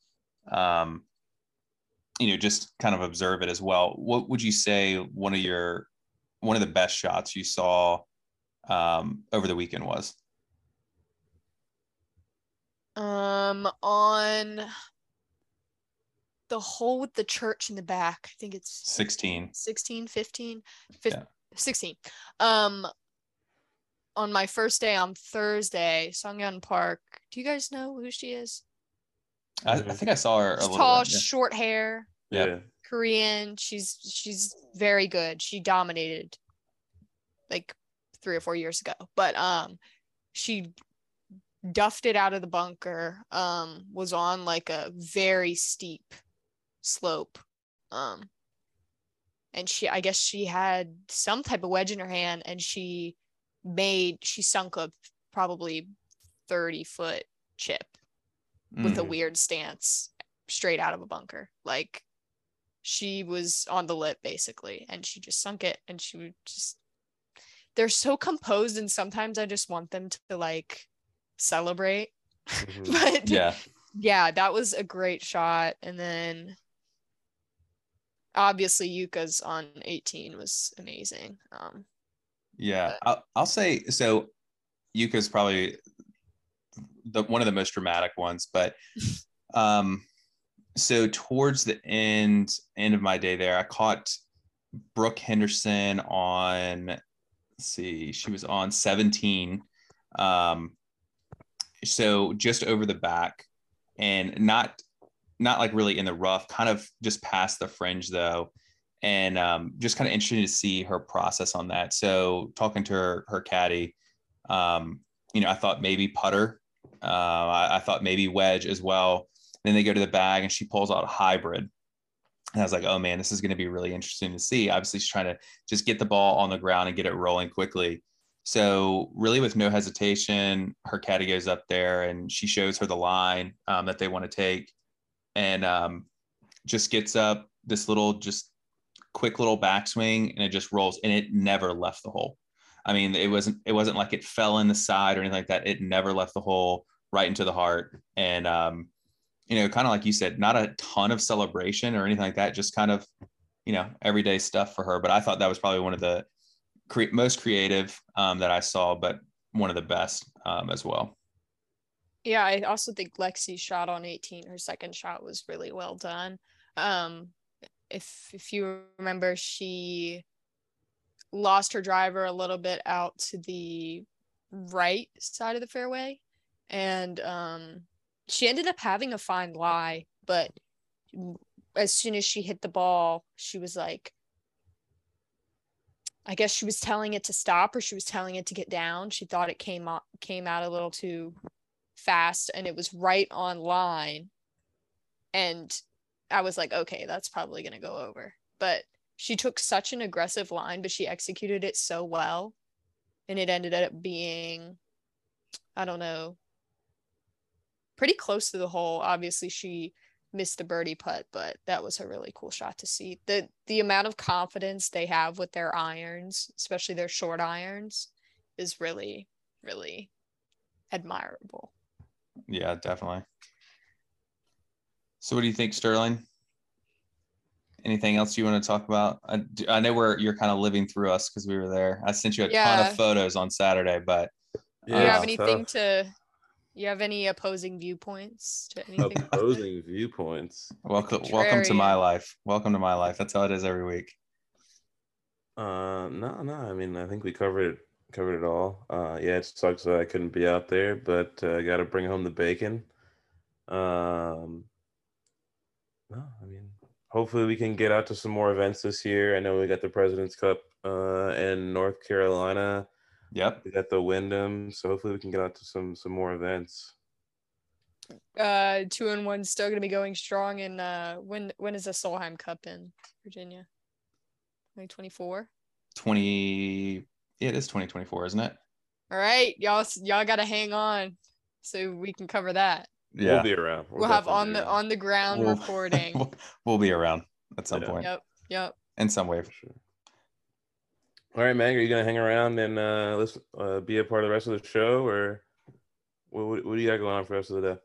S1: um, you know, just kind of observe it as well. What would you say one of your one of the best shots you saw um, over the weekend was?
S3: um on the hole with the church in the back i think it's
S1: 16.
S3: 16 15 fif-
S1: Yeah.
S3: 16 um on my first day on thursday Sung Hyun Park do you guys know who she is
S1: I, I
S2: Mhm.
S1: think I saw her a
S3: She's tall
S1: bit. yeah.
S3: short hair
S2: Yeah.
S3: korean she's she's very good she dominated like three or four years ago but um she duffed it out of the bunker. Um, was on like a very steep slope. Um, and she, I guess she had some type of wedge in her hand, and she made she sunk a probably thirty foot chip with a
S2: Mm.
S3: weird stance straight out of a bunker. Like she was on the lip basically, and she just sunk it, and she would just. They're so composed, and sometimes I just want them to like celebrate.
S2: Mhm.
S3: but
S1: Yeah.
S3: yeah, that was a great shot. And then obviously Yuka's on 18 was amazing. Um,
S1: Yeah, I'll, I'll say so. Yuka's probably the one of the most dramatic ones, but um, so towards the end end of my day there, I caught Brooke Henderson on. Let's see, she was on 17. Um, so just over the back, and not not like really in the rough, kind of just past the fringe though and um, just kind of interesting to see her process on that. So talking to her her caddy, um, you know, I thought maybe putter, uh, I, I thought maybe wedge as well. then they go to the bag and she pulls out a hybrid. And I was like, oh man, this is going to be really interesting to see. Obviously, she's trying to just get the ball on the ground and get it rolling quickly. So really, with no hesitation, her caddy goes up there and she shows her the line um, that they want to take, and um, just gets up this little just quick little backswing and it just rolls and it never left the hole. I mean, it wasn't it wasn't like it fell in the side or anything like that. It never left the hole right into the heart. And um, you know, kind of like you said, not a ton of celebration or anything like that, just kind of, you know, everyday stuff for her. But I thought that was probably one of the cre- most creative um, that I saw, but one of the best um, as well.
S3: yeah, I also think Lexi's shot on 18, her second shot was really well done. Um, if if you remember, she lost her driver a little bit out to the right side of the fairway, and um, she ended up having a fine lie, but as soon as she hit the ball, she was like, I guess she was telling it to stop or she was telling it to get down. She thought it came out came out a little too fast and it was right on line. And I was like, okay, that's probably gonna go over. But she took such an aggressive line, but she executed it so well. And it ended up being, I don't know, pretty close to the hole. Obviously, she missed the birdie putt, but that was a really cool shot to see. The the amount of confidence they have with their irons, especially their short irons, is really, really admirable.
S1: Yeah, definitely. So, what do you think, Sterling? Anything else you want to talk about? I, I know we're you're kind of living through us because we were there. I sent you a ton of photos on Saturday, but
S3: Do you have anything
S2: tough.
S3: to you have any opposing viewpoints to anything?
S2: opposing viewpoints.
S1: welcome welcome to my life. Welcome to my life. That's how it is every week.
S2: Uh, no, no. I mean, I think we covered it. Covered it all. Uh, yeah, it sucks that I couldn't be out there, but uh, got to bring home the bacon. Um, no, I mean, hopefully we can get out to some more events this year. I know we got the President's Cup uh, in North Carolina.
S1: Yep.
S2: We got the Wyndham, so hopefully we can get out to some some more events.
S3: Uh two and one still gonna be going strong and uh when when is the Solheim Cup in Virginia? 2024.
S1: 20 yeah, it is 2024, isn't it?
S3: All right, y'all y'all gotta hang on so we can cover that.
S1: Yeah.
S2: We'll be around.
S3: We'll, have on the
S2: around,
S3: on the ground
S1: We'll-
S3: reporting.
S1: we'll, we'll be around at some
S2: Yeah.
S1: point
S3: yep, yep.
S1: in some way.
S2: for sure. All right, Meg, are you gonna hang around and uh, listen, uh, be a part of the rest of the show, or what, what, what do you got going on for the rest of the day?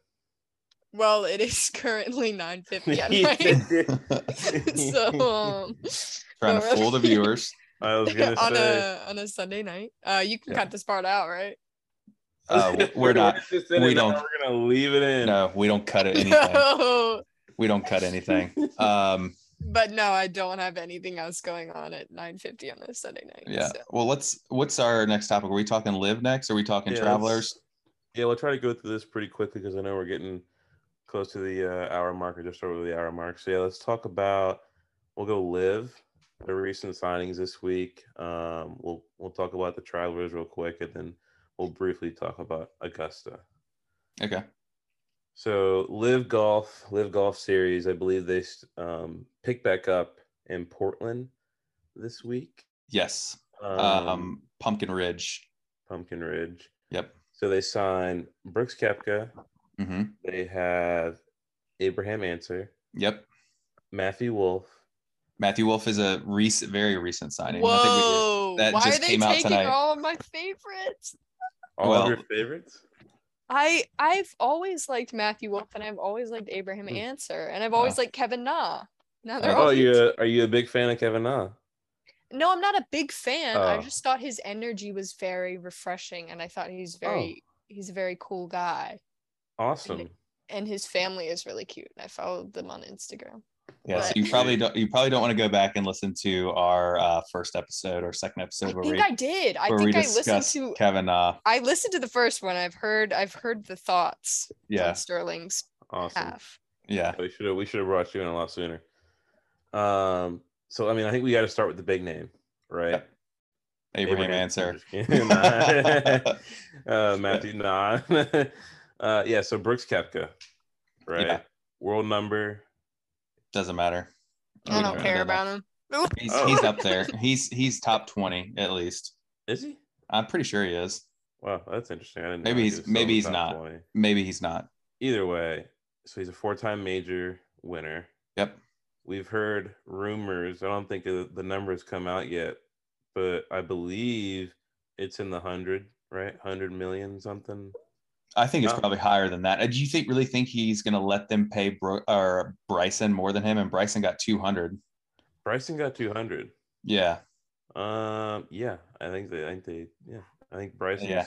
S3: Well, it is currently 9:50 at night. so um
S1: Trying
S3: no,
S1: to fool the viewers.
S2: I was gonna
S3: on
S2: say.
S3: a on a Sunday night. Uh you can
S1: Yeah.
S3: cut this part out, right?
S1: Uh, we're not.
S2: just in
S1: we don't-
S2: We're gonna leave it in.
S1: No, we don't cut it anything.
S3: No.
S1: We don't cut anything. Um,
S3: But no, I don't have anything else going on at 9:50 on a Sunday night.
S1: yeah.
S3: so.
S1: Well, let's. What's our next topic? Are we talking LIV next? Are we talking
S2: Yeah,
S1: travelers?
S2: Yeah, we'll try to go through this pretty quickly because I know we're getting close to the uh, hour mark or just over the hour mark. So yeah, let's talk about. We'll go LIV the recent signings this week. Um, we'll we'll talk about the travelers real quick, and then we'll briefly talk about Augusta.
S1: Okay.
S2: So LIV Golf, LIV Golf Series, I believe they um, picked back up in Portland this week.
S1: Yes.
S2: Um,
S1: Um, Pumpkin Ridge.
S2: Pumpkin Ridge.
S1: Yep.
S2: So they signed Brooks Koepka.
S1: hmm
S2: They have Abraham Ancer,
S1: Yep.
S2: Matthew Wolff.
S1: Matthew Wolff is a recent, very recent signing. I think we-
S3: Whoa!
S1: that
S3: Why
S1: just
S3: are they
S1: came out
S3: taking
S1: tonight.
S3: all of my favorites?
S2: All
S1: Well-
S2: of your favorites?
S3: I I've always liked Matthew Wolff and I've always liked Abraham
S2: Hmm.
S3: Ancer and I've always
S1: Oh.
S3: liked Kevin Na. Now they're
S2: Oh,
S3: all
S2: you a, are you a big fan of Kevin Na?
S3: No, I'm not a big fan. I
S2: Oh.
S3: just thought his energy was very refreshing and I thought he's very he's a very cool guy
S2: Awesome.
S3: and his family is really cute. I followed them on Instagram.
S1: Yeah. So you probably don't. You probably don't want to go back and listen to our uh, first episode or second episode
S3: I
S1: where
S3: think
S1: we
S3: I did. I think I listened to
S1: Kevin. Uh,
S3: I listened to the first one. I've heard I've heard the thoughts
S1: yeah.
S3: on Sterling's
S2: Awesome.
S3: half.
S1: Yeah.
S2: We should have we should have brought you in a lot sooner. Um, so I mean, I think we got to start with the big name, right?
S1: Yep. Abraham
S2: Ancer. Uh, Matthew, nah. uh, yeah. So Brooks Koepka, right?
S1: Yeah.
S2: World number.
S1: Doesn't matter.
S3: I don't
S2: Okay.
S3: care about him.
S1: He's,
S2: Oh.
S1: he's up there. He's he's top twenty at least.
S2: Is he?
S1: I'm pretty sure he is.
S2: Wow, that's interesting. I didn't.
S1: Maybe
S2: know he
S1: he's-
S2: was
S1: maybe he's not.
S2: 20.
S1: Maybe he's not.
S2: Either way, so he's a four-time major winner.
S1: Yep.
S2: We've heard rumors. I don't think the the numbers come out yet, but I believe it's in the hundred, right? Hundred million something.
S1: I think it's probably higher than that. Uh, Do you think really think he's going to let them pay Bro- or Bryson more than him? And Bryson got 200.
S2: Bryson got two hundred.
S1: Yeah.
S2: Um, yeah, I think they, I think they, yeah, I think Bryson's
S1: Yeah.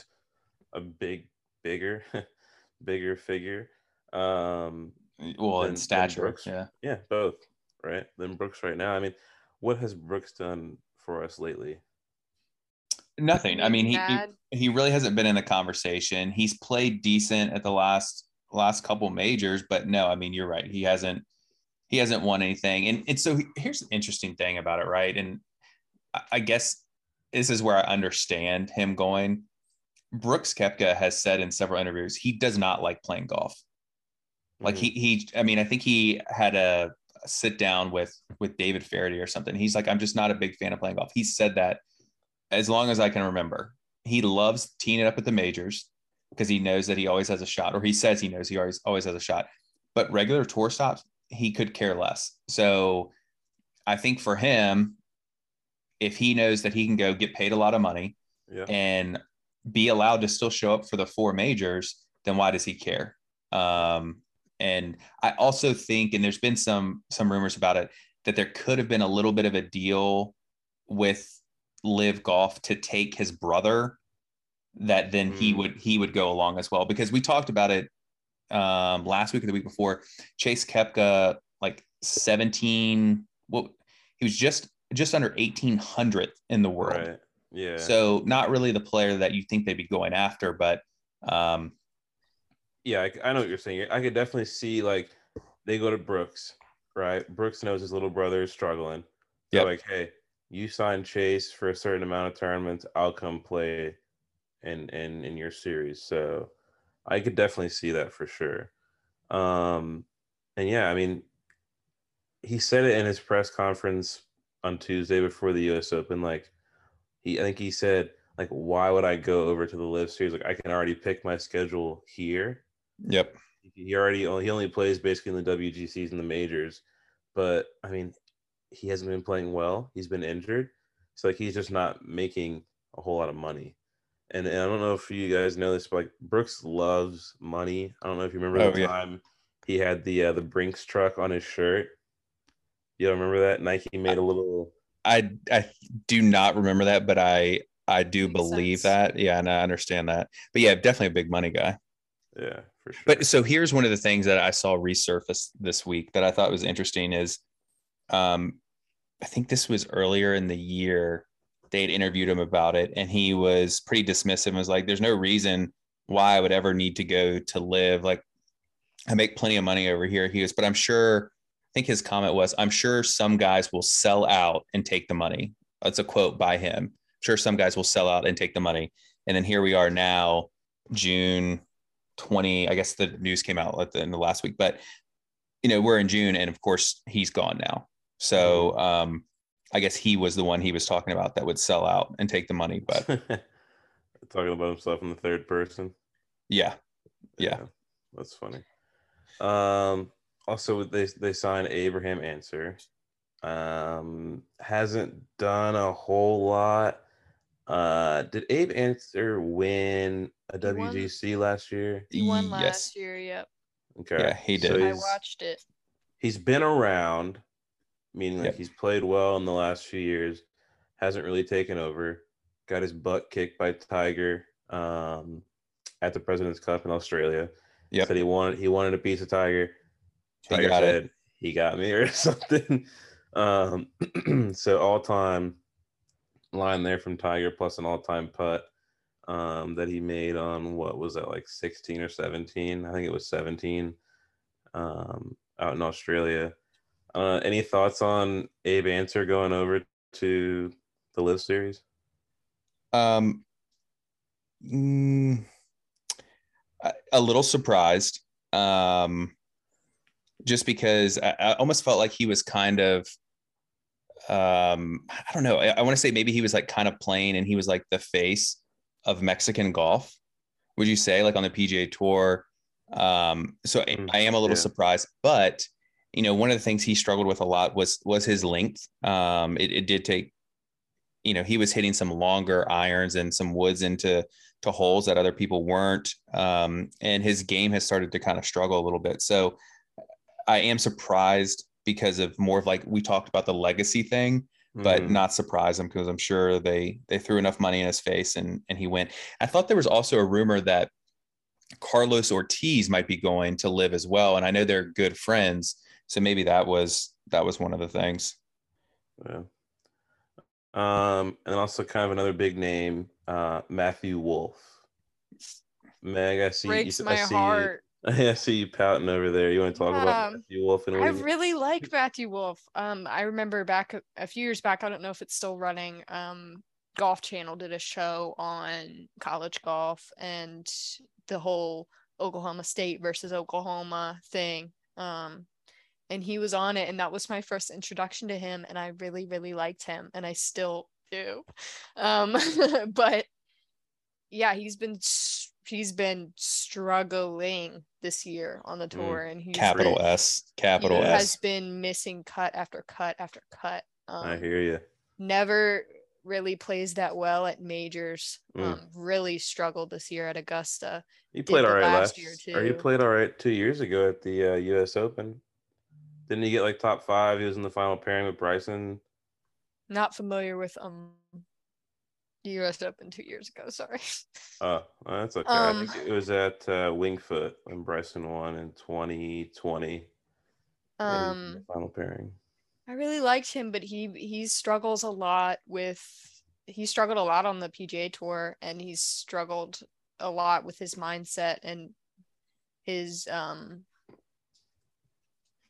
S2: a big, bigger, bigger figure. Um,
S1: Well,
S2: Than-
S1: in stature.
S2: Brooks.
S1: Yeah.
S2: yeah, both, right? Then Brooks right now. I mean, what has Brooks done for us lately?
S1: Nothing. I mean, he, he he really hasn't been in the conversation. He's played decent at the last last couple majors, but no, I mean, you're right. He hasn't he hasn't won anything. And and so here's the interesting thing about it, right? And I- I guess this is where I understand him going. Brooks Koepka has said in several interviews he does not like playing golf. Like
S2: Mhm.
S1: he he I mean, I think he had a, a sit down with with David Feherty or something. He's like, I'm just not a big fan of playing golf. He said that as long as I can remember. He loves teeing it up at the majors because he knows that he always has a shot, or he says he knows he always always has a shot. But regular tour stops, he could care less. So I think for him, if he knows that he can go get paid a lot of money
S2: yeah,
S1: and be allowed to still show up for the four majors, then why does he care? Um, and I also think, and there's been some some rumors about it, that there could have been a little bit of a deal with LIV Golf to take his brother, that then he
S2: Hmm.
S1: would he would go along as well because we talked about it um, last week or the week before. Chase Koepka like 17. Well, he was just just under 1800 in the world.
S2: right, yeah.
S1: So not really the player that you think they'd be going after, but um,
S2: yeah, I, I know what you're saying. I could definitely see like they go to Brooks, right? Brooks knows his little brother is struggling. They're
S1: Yep.
S2: like, hey, you sign Chase for a certain amount of tournaments, I'll come play in in in your series. So I could definitely see that for sure. Um, and yeah, I mean, he said it in his press conference on Tuesday before the U.S. Open. Like, he, I think he said, like, why would I go over to the LIV Series? Like, I can already pick my schedule here.
S1: yep,
S2: He already he only plays basically in the WGCs and the majors, but I mean, he hasn't been playing well. He's been injured, so like he's just not making a whole lot of money. And, and I don't know if you guys know this, but like Brooks loves money. I don't know if you remember
S1: Oh,
S2: the
S1: yeah.
S2: time he had the uh, the Brinks truck on his shirt. You don't remember that? Nike made a little.
S1: I I do not remember that, but I I do
S3: Makes
S1: believe
S3: sense.
S1: that. Yeah, and I understand that. But yeah, definitely a big money guy.
S2: Yeah, for sure.
S1: But so here's one of the things that I saw resurface this week that I thought was interesting is, um, I think this was earlier in the year. They had interviewed him about it, and he was pretty dismissive and was like, "There's no reason why I would ever need to go to LIV. Like, I make plenty of money over here." He goes, "But I'm sure." I think his comment was, "I'm sure some guys will sell out and take the money." That's a quote by him. sure, some guys will sell out and take the money. and then here we are now, June 20. I guess the news came out at the end of last week, but you know we're in June, and of course he's gone now. So um, I guess he was the one he was talking about that would sell out and take the money. But
S2: talking about himself in the third person.
S1: yeah, yeah,
S2: that's funny. Um, also, they they signed Abraham Ancer. Um, hasn't done a whole lot. Uh, did Abe Ancer win a
S3: He won-
S2: WGC last year?
S3: He won
S1: Yes.
S3: last year. Yep.
S2: Okay,
S1: Yeah, he
S2: So
S1: did.
S3: I watched it.
S2: he's been around, meaning like
S1: Yep.
S2: he's played well in the last few years, hasn't really taken over, got his butt kicked by Tiger um, at the President's Cup in Australia.
S1: Yep.
S2: Said he wanted he wanted a piece of Tiger.
S1: He
S2: Tiger
S1: got it.
S2: said he got me or something. Um, so all time line there from Tiger plus an all time putt um, that he made on what was that like 16 or 17? I think it was 17 um, out in Australia. Uh, any thoughts on Abe Ancer going over to the LIV Series?
S1: Um, mm, a- little surprised, um, just because I, I almost felt like he was kind of, um, I don't know. I, I want to say maybe he was like kind of playing, and he was like the face of Mexican golf. Would you say like on the PGA Tour? Um, so I-
S2: Mm,
S1: I am a little
S2: yeah.
S1: surprised, but you know, one of the things he struggled with a lot was was his length. Um, it, it did take you know he was hitting some longer irons and some woods into to holes that other people weren't um, and his game has started to kind of struggle a little bit so i am surprised because of more of like we talked about the legacy thing but
S2: Mhm.
S1: not surprise him because i'm sure they they threw enough money in his face and and he went i thought there was also a rumor that carlos ortiz might be going to LIV as well and i know they're good friends so maybe that was that was one of the things
S2: Yeah. Um, and also kind of another big name, uh, Matthew Wolff. Meg, I see.
S3: Breaks
S2: you,
S3: my
S2: I see
S3: heart.
S2: You, I see you pouting over there. You want to talk about
S3: Um,
S2: Matthew Wolff and
S3: I really like Matthew Wolff. Um, I remember back a, a few years back. I don't know if it's still running. Um, Golf Channel did a show on college golf and the whole Oklahoma State versus Oklahoma thing. Um, and he was on it, and that was my first introduction to him, and I really, really liked him, and I still do. Um, but yeah, he's been he's been struggling this year on the
S2: Mm.
S3: tour, and he's
S1: capital
S3: been-
S1: s capital
S3: he
S1: s
S3: has been missing cut after cut after cut. Um,
S2: I hear you.
S3: Never really plays that well at majors.
S2: Mm.
S3: Um, really struggled this year at Augusta.
S2: He played all right
S3: last
S2: last
S3: year,
S2: year, or he played all right two years ago at the uh, U.S. Open. Didn't he get like top five? He was in the final pairing with Bryson.
S3: Not familiar with um the U.S. Open two years ago. Sorry.
S2: Oh, that's okay.
S3: Um,
S2: it was at uh, Winged Foot when Bryson won in 2020. Yeah, in the
S3: Um,
S2: final pairing.
S3: I really liked him, but he he struggles a lot with he struggled a lot on the PGA tour, and he's struggled a lot with his mindset and his um.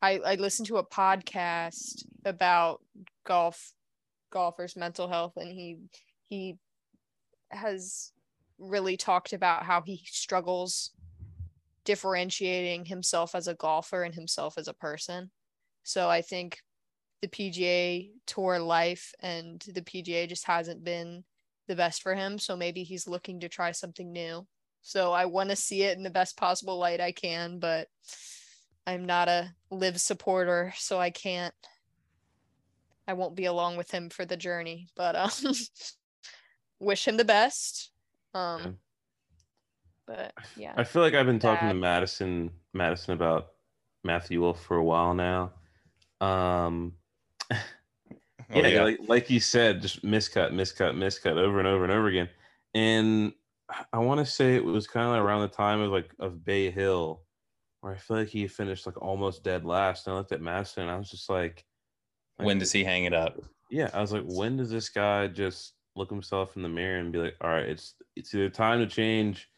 S3: I I listened to a podcast about golf golfers' mental health, and he he has really talked about how he struggles differentiating himself as a golfer and himself as a person. So I think the PGA tour life and the PGA just hasn't been the best for him. So maybe he's looking to try something new. So I want to see it in the best possible light I can, but I'm not a LIV supporter, so I can't. I won't be along with him for the journey, but um, wish him the best. Um,
S2: Yeah.
S3: but yeah,
S2: I feel like I've been talking to Madison Madison about Matthew Wolff for a while now. Um,
S1: Oh,
S2: yeah, Like, like you said, just miscut, miscut, miscut over and over and over again. And I want to say it was kind of like around the time of like of Bay Hill, where I feel like he finished like almost dead last. And I looked at Madison, and I was just like, like,
S1: when does he hang it up
S2: Yeah, I was like, when does this guy just look himself in the mirror and be like, all right, it's it's either time to change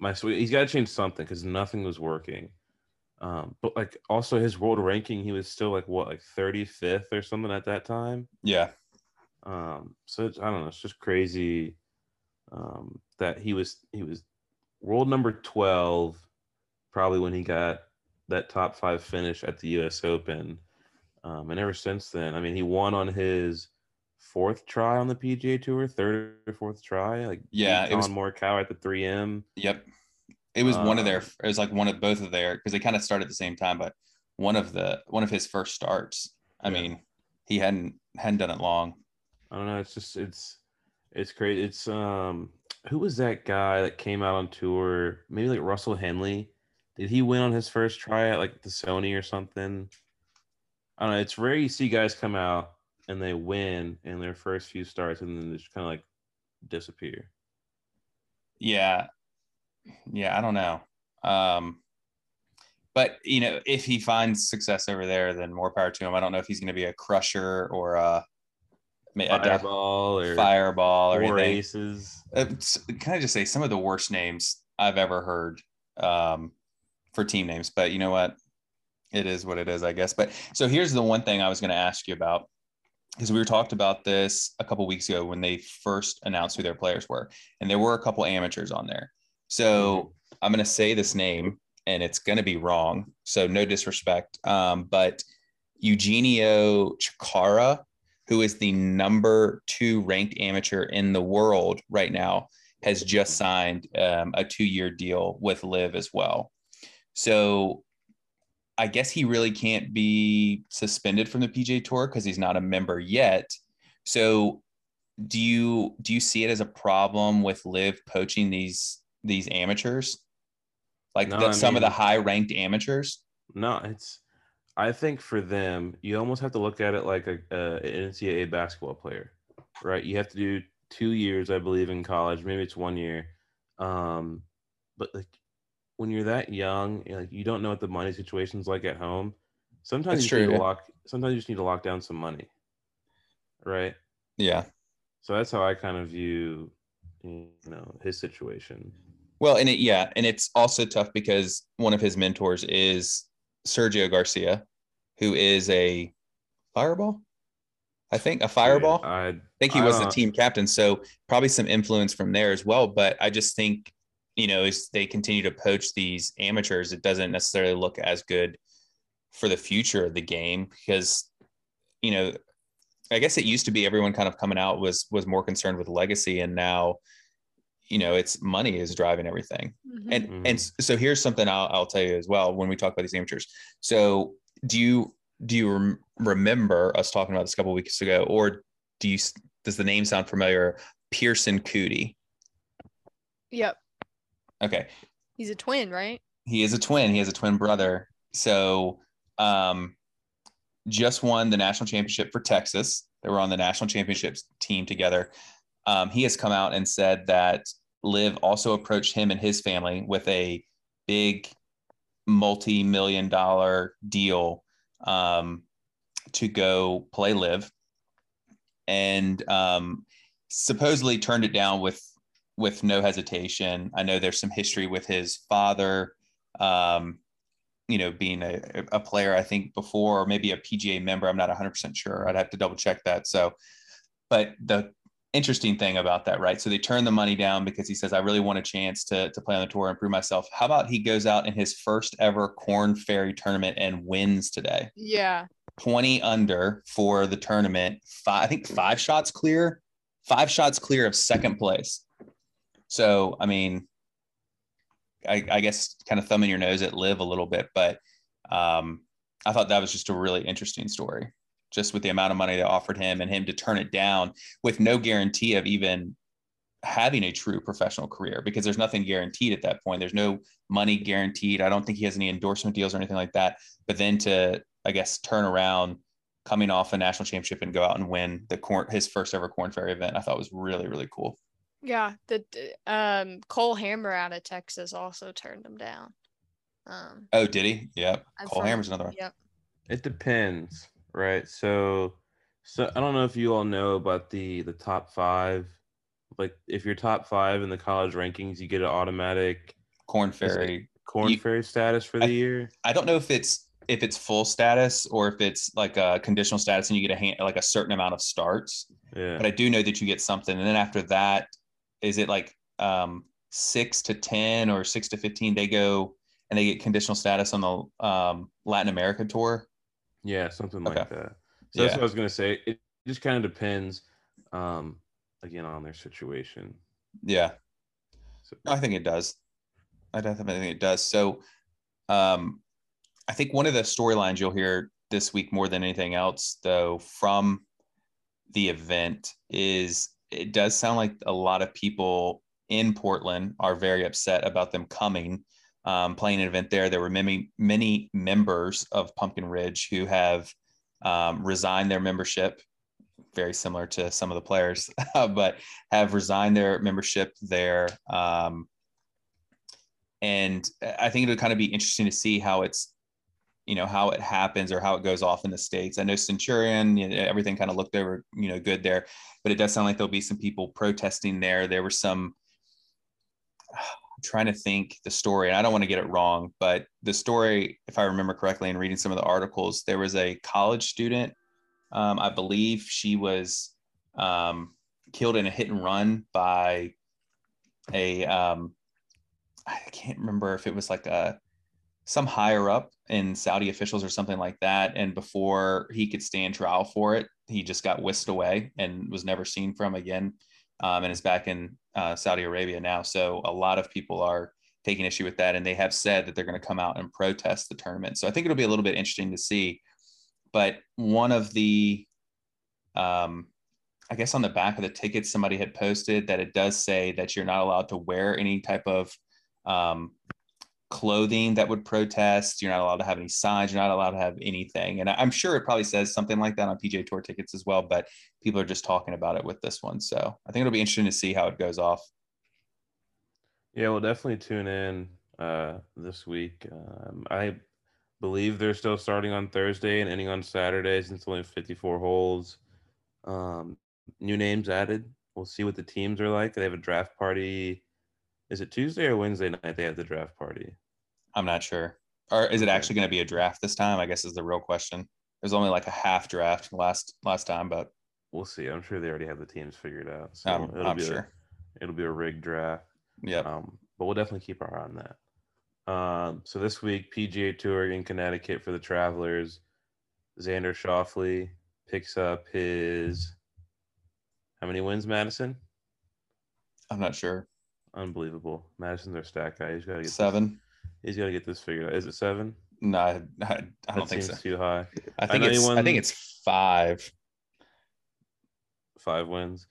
S2: my sweet. He's got to change something because nothing was working. Um, but like also his world ranking, he was still like what, like 35th or something at that time.
S1: yeah
S2: Um, so it's, I don't know, it's just crazy um, that he was he was world number twelve, probably when he got that top five finish at the U.S. Open, um, and ever since then, I mean, he won on his fourth try on the PGA Tour, third or fourth try. Like
S1: Yeah, it was-
S2: Collin Morikawa at the 3M.
S1: Yep. It was one of their.
S2: Um,
S1: It was like one of both of their because they kind of started at the same time, but one of the one of his first starts. I
S2: Yeah.
S1: mean, he hadn't hadn't done it long.
S2: I don't know. It's just it's it's crazy. It's um who was that guy that came out on tour? Maybe like Russell Henley. Did he win on his first try at like the Sony or something? I don't know. It's rare you see guys come out and they win in their first few starts and then just kind of like disappear.
S1: Yeah, yeah. I don't know. Um, but you know, if he finds success over there, then more power to him. I don't know if he's going to be a crusher or a, a
S2: Fireball or
S1: fireball or anything.
S2: aces.
S1: uh, can I just say some of the worst names I've ever heard um, for team names? But you know what? It is what it is, I guess. But so here's the one thing I was going to ask you about because we were talked about this a couple weeks ago when they first announced who their players were, and there were a couple amateurs on there. So I'm going to say this name, and it's going to be wrong. So no disrespect, um, but Eugenio Chikara, who is the number two ranked amateur in the world right now, has just signed um, a two year deal with LIV as well. So I guess he really can't be suspended from the PJ Tour because he's not a member yet. So do you do you see it as a problem with LIV poaching these these amateurs? Like
S2: No,
S1: the, some of the high ranked amateurs?
S2: No, it's. I think for them, you almost have to look at it like a, a an NCAA basketball player, right? You have to do two years, I believe, in college. Maybe it's one year, um, but like when you're that young, you know, like you don't know what the money situation's like at home. Sometimes
S1: That's
S2: you
S1: true,
S2: need
S1: yeah.
S2: to lock. Sometimes you just need to lock down some money, right?
S1: Yeah.
S2: So that's how I kind of view, you know, his situation.
S1: Well, and it yeah, and it's also tough because one of his mentors is Sergio Garcia, who is a fireball. I think a fireball. I
S2: I
S1: think he
S2: I
S1: was the team captain, so probably some influence from there as well. But I just think you know as they continue to poach these amateurs, it doesn't necessarily look as good for the future of the game because you know I guess it used to be everyone kind of coming out was was more concerned with legacy, and now you know it's money is driving everything. And
S2: Mhm.
S1: and so here's something I'll, I'll tell you as well when we talk about these amateurs. So do you do you rem- remember us talking about this a couple weeks ago, or do you does the name sound familiar? Pierceson Coody.
S3: Yep.
S1: Okay,
S3: He's a twin, right?
S1: he is a twin. He has a twin brother. So um, just won the national championship for Texas. They were on the national championships team together. Um, he has come out and said that LIV also approached him and his family with a big multi-million dollar deal um, to go play LIV and um, supposedly turned it down with with no hesitation i know there's some history with his father um, you know being a, a player i think before or maybe a pga member i'm not 100% sure i'd have to double check that so but the interesting thing about that, right? So they turn the money down because he says, I really want a chance to, to play on the tour and prove myself. How about he goes out in his first ever Corn Ferry tournament and wins today?
S3: Yeah.
S1: 20 under for the tournament. Five, I think five shots clear, five shots clear of second place. So, I mean, I, I guess kind of thumbing your nose at LIV a little bit, but um, I thought that was just a really interesting story, just with the amount of money they offered him and him to turn it down with no guarantee of even having a true professional career because there's nothing guaranteed at that point. There's no money guaranteed. I don't think he has any endorsement deals or anything like that. But then to, I guess, turn around coming off a national championship and go out and win the corn, his first ever Corn Ferry event, I thought was really, really cool.
S3: Yeah. The the, um Cole Hammer out of Texas also turned him down. Um
S1: Oh, did he? Yep.
S3: I'm
S1: Cole
S3: from-
S1: Hammer's another one.
S3: Yep.
S2: It depends, right? So, so I don't know if you all know about the the top five. Like, if you're top five in the college rankings, you get an automatic
S1: Corn Ferry
S2: Corn
S1: You-
S2: Ferry status for the
S1: I-
S2: year.
S1: I don't know if it's if it's full status or if it's like a conditional status and you get a hand, like a certain amount of starts.
S2: Yeah,
S1: But I do know that you get something, and then after that, is it like um, six to ten or six to fifteen? They go and they get conditional status on the um, Latin America tour.
S2: Yeah, something like
S1: Okay.
S2: that. So that's what I was gonna say. It just kind of depends, um, again, on their situation.
S1: Yeah,
S2: So,
S1: I think it does. I definitely think it does. So, um, I think one of the storylines you'll hear this week more than anything else, though, from the event is it does sound like a lot of people in Portland are very upset about them coming, um, playing an event there. There were many, many members of Pumpkin Ridge who have um, resigned their membership, very similar to some of the players, but have resigned their membership there. Um, and I think it'll kind of be interesting to see how it's, you know, how it happens or how it goes off in the states. I know Centurion, you know, everything kind of looked over, you know, good there, but it does sound like there'll be some people protesting there. There were some. I'm trying to think the story, and I don't want to get it wrong, but the story, if I remember correctly, and reading some of the articles, there was a college student. Um, I believe she was um, killed in a hit and run by a um, I can't remember if it was like a some higher up in Saudi officials or something like that. And before he could stand trial for it, he just got whisked away and was never seen from again. Um, and is back in uh, Saudi Arabia now. So a lot of people are taking issue with that, and they have said that they're going to come out and protest the tournament. So I think it'll be a little bit interesting to see. But one of the um, I guess on the back of the ticket, somebody had posted that it does say that you're not allowed to wear any type of um, clothing that would protest. You're not allowed to have any signs. You're not allowed to have anything. And I'm sure it probably says something like that on PJ Tour tickets as well, but people are just talking about it with this one. So I think it'll be interesting to see how it goes off.
S2: yeah, we'll definitely tune in uh, this week. Um, I believe they're still starting on Thursday and ending on Saturday since only 54 holes. Um, new names added. We'll see what the teams are like. They have a draft party. Is it Tuesday or Wednesday night? They have the draft party.
S1: I'm not sure. Or is it actually going to be a draft this time? I guess is the real question. There's only like a half draft last last time, but
S2: We'll see. I'm sure they already have the teams figured out. So
S1: um,
S2: it'll
S1: I'm
S2: be
S1: sure.
S2: A, it'll be a rigged draft.
S1: Yeah.
S2: Um, but we'll definitely keep our eye on that. Um, so this week, PGA Tour in Connecticut for the Travelers. Xander Schauffele picks up his how many wins, Madison?
S1: I'm not sure.
S2: Unbelievable. Madison's our stat guy. He's got to get
S1: Seven.
S2: This, he's got to get this figured out. Is it seven?
S1: No, I, I, I don't think so.
S2: too high.
S1: I think
S2: he
S1: it's I think it's five.
S2: Five wins.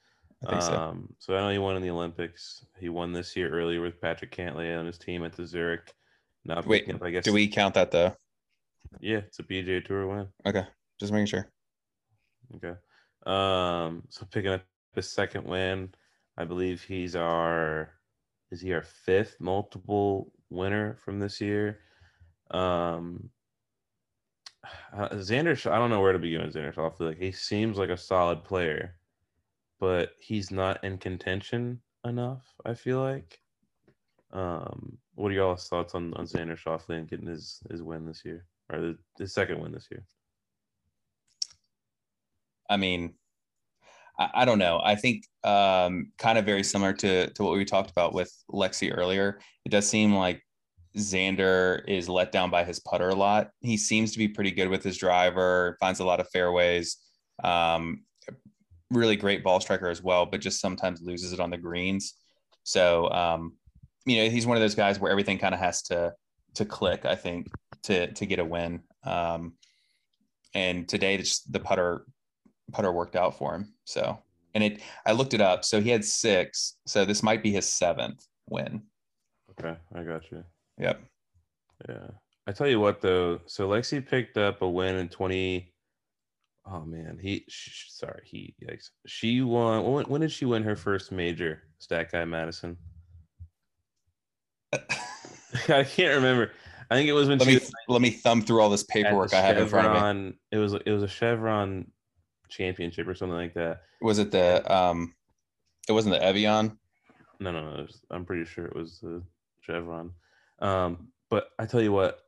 S1: I think so.
S2: Um, so I know he won in the Olympics. He won this year earlier with Patrick Cantlay on his team at the Zurich. Now
S1: Wait,
S2: I guess.
S1: Do we count that though?
S2: Yeah, it's a PGA Tour win.
S1: Okay, just making sure.
S2: Okay. Um, so picking up the second win, I believe he's our is he our fifth multiple winner from this year? Um uh, Xander, I don't know where to begin with Xander Schauffele. Like he seems like a solid player, but he's not in contention enough. I feel like. Um, what are y'all's thoughts on on Xander Schauffele and getting his his win this year or the, his second win this year?
S1: I mean, I, I don't know. I think um, kind of very similar to to what we talked about with Lexi earlier. It does seem like Xander is let down by his putter a lot. He seems to be pretty good with his driver, finds a lot of fairways. Um, really great ball striker as well, but just sometimes loses it on the greens. So um, you know, he's one of those guys where everything kind of has to to click. I think to to get a win. Um, and today, the putter putter worked out for him. So, and it, I looked it up. So he had six. So this might be his seventh win.
S2: Okay, I got you.
S1: Yep.
S2: Yeah. I tell you what though, so Lexi picked up a win in 20 Oh man, he sh- sorry, he yikes. She won when, when did she win her first major? Stat guy Madison. I can't remember. I think it was when
S1: let
S2: she
S1: me
S2: was
S1: let me thumb through all this paperwork I have in front of me.
S2: It was it was a Chevron championship or something like that.
S1: Was it the um? It wasn't the Evian.
S2: No, no, no. was- I'm pretty sure it was the Chevron. Um, but I tell you what,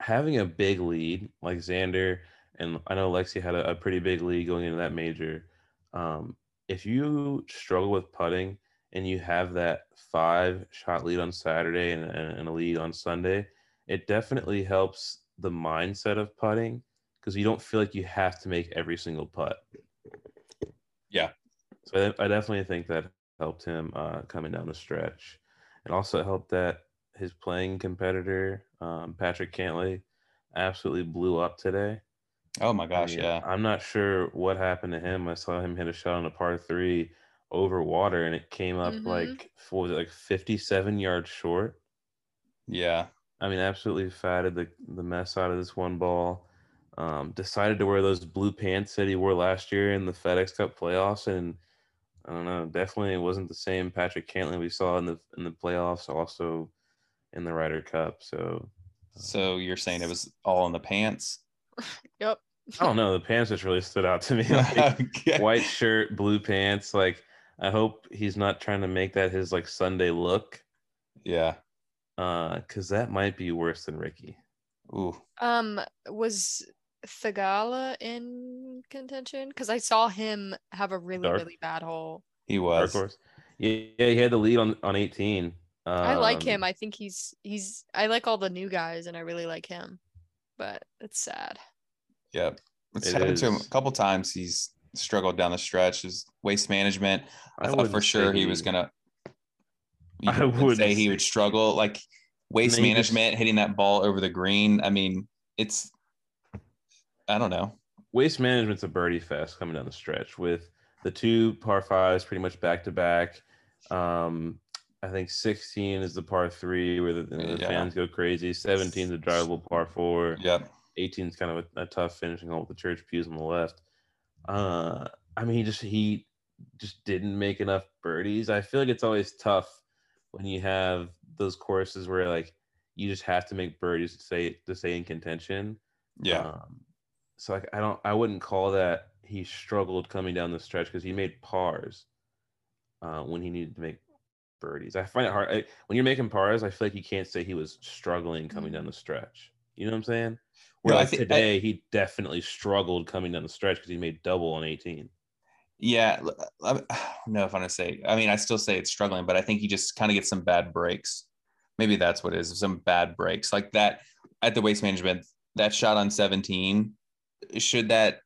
S2: having a big lead like Xander, and I know Lexi had a, a pretty big lead going into that major. Um, if you struggle with putting and you have that five shot lead on Saturday and, and a lead on Sunday, it definitely helps the mindset of putting because you don't feel like you have to make every single putt.
S1: Yeah.
S2: So I, I definitely think that helped him uh, coming down the stretch. It also helped that his playing competitor, um, Patrick Cantlay, absolutely blew up today.
S1: Oh my gosh,
S2: I mean,
S1: yeah.
S2: I'm not sure what happened to him. I saw him hit a shot on a par three over water and it came up
S3: Mhm.
S2: like what was it like 57 yards short.
S1: Yeah.
S2: I mean, absolutely fatted the the mess out of this one ball. Um, decided to wear those blue pants that he wore last year in the FedEx Cup playoffs, and I don't know, definitely it wasn't the same Patrick Cantlay we saw in the in the playoffs, also in the Ryder Cup. So
S1: So you're saying it was all in the pants?
S3: Yep.
S2: I don't know, the pants just really stood out to me. Like,
S1: Okay.
S2: white shirt, blue pants. Like I hope he's not trying to make that his like Sunday look,
S1: Yeah.
S2: uh, because that might be worse than Ricky.
S1: Ooh.
S3: Um, was Theegala in contention? Because I saw him have a really,
S2: Dark.
S3: really bad hole.
S1: He
S2: Dark
S1: was.
S2: horse. Yeah, yeah, he had the lead on on 18.
S3: I like
S2: Um,
S3: him. I think he's he's I like all the new guys and I really like him. But it's sad.
S1: Yep. It's
S2: It
S1: happened to him a couple times. He's struggled down the stretch. His waste management. I, thought for sure he was gonna. You
S2: I
S1: would
S2: wouldn't
S1: say he would struggle. Like waste
S2: And then he just-
S1: management, hitting that ball over the green. I mean, it's. I don't know.
S2: Waste management's a birdie fest coming down the stretch with the two par fives pretty much back to back. Um, I think 16 is the par three where the, the
S1: Yeah.
S2: fans go crazy. 17 is a drivable par four.
S1: Yep.
S2: 18 is kind of a, a tough finishing hole with the church pews on the left. Uh, I mean, he just he just didn't make enough birdies. I feel like it's always tough when you have those courses where like you just have to make birdies to stay to stay in contention.
S1: Yeah.
S2: Um, so like I don't I wouldn't call that he struggled coming down the stretch because he made pars uh, when he needed to make birdies. I find it hard I, when you're making pars. I feel like you can't say he was struggling coming down the stretch. You know what I'm saying? Where
S1: No,
S2: like
S1: think- I-
S2: today he definitely struggled coming down the stretch because he made double on 18.
S1: Yeah, I don't know if I'm gonna say. I mean, I still say it's struggling, but I think he just kind of gets some bad breaks. Maybe that's what it is. Some bad breaks like that at the waste management. That shot on 17. Should that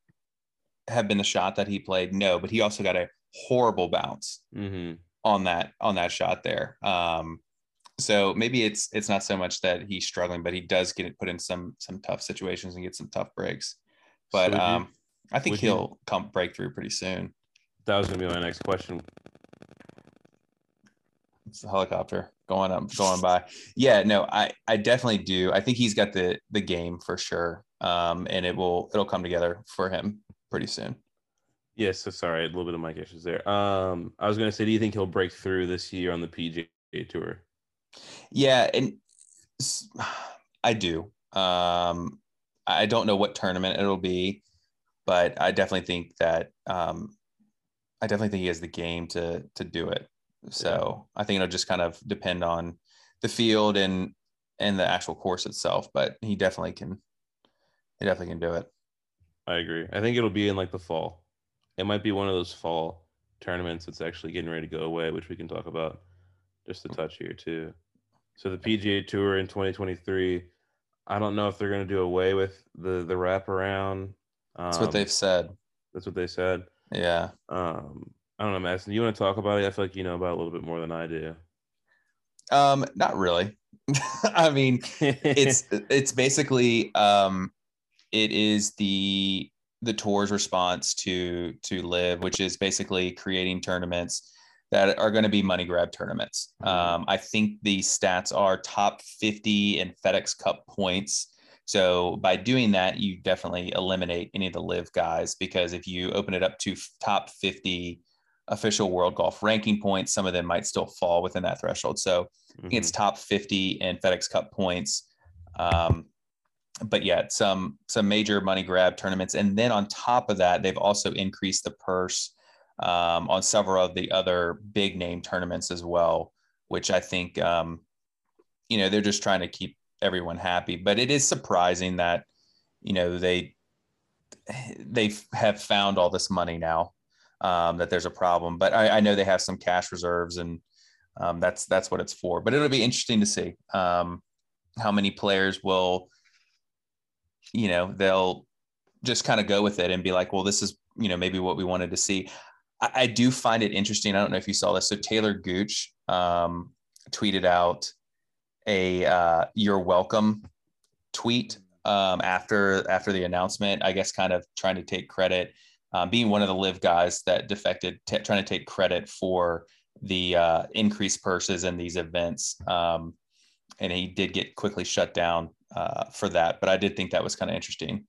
S1: have been the shot that he played? No, but he also got a horrible bounce
S2: Mm-hmm.
S1: on that on that shot there. Um, so maybe it's it's not so much that he's struggling, but he does get put in some some tough situations and get some tough breaks. But um, I think he'll come break through pretty soon.
S2: that was gonna be my next question.
S1: It's a helicopter going up, going by. Yeah, no, I I definitely do. I think he's got the the game for sure. Um, and it will it'll come together for him pretty soon.
S2: Yes, so sorry, a little bit of mic issues there. Um, I was gonna say, do you think he'll break through this year on the PGA Tour?
S1: Yeah, and i do. Um, I don't know what tournament it'll be, but I definitely think that um, I definitely think he has the game to to do it. So I think it'll just kind of depend on the field and and the actual course itself. But he definitely can. He definitely can do it.
S2: I agree. I think it'll be in like the fall. It might be one of those fall tournaments that's actually getting ready to go away, which we can talk about just a touch here too. So the PGA Tour in 2023, I don't know if they're going to do away with the the wraparound.
S1: That's what
S2: Um,
S1: they've said.
S2: That's what they said.
S1: Yeah.
S2: Um, I don't know, Madison. You want to talk about it? I feel like you know about it a little bit more than I do.
S1: Um, not really. I mean, it's it's basically um it is the the tour's response to to LIV which is basically creating tournaments that are going to be money grab tournaments
S2: Mhm.
S1: um i think the stats are top 50 in fedex cup points so by doing that you definitely eliminate any of the LIV guys because if you open it up to top 50 official world golf ranking points some of them might still fall within that threshold so think it's top 50 in FedEx Cup points. Um, but yeah, some some major money grab tournaments, and then on top of that, they've also increased the purse um, on several of the other big name tournaments as well, which I think um, you know they're just trying to keep everyone happy. But it is surprising that you know they they have found all this money now. Um, that there's a problem. But I, I, know they have some cash reserves, and um, that's that's what it's for. But it'll be interesting to see um, how many players will, you know, they'll just kind of go with it and be like, well, this is you know maybe what we wanted to see. I, I do find it interesting. I don't know if you saw this. So Talor Gooch um, tweeted out a uh, "You're welcome" tweet um, after after the announcement. I guess kind of trying to take credit, um, being one of the LIV guys that defected, t- trying to take credit for the uh, increased purses in these events. Um, and he did get quickly shut down uh, for that. But I did think that was kind of interesting.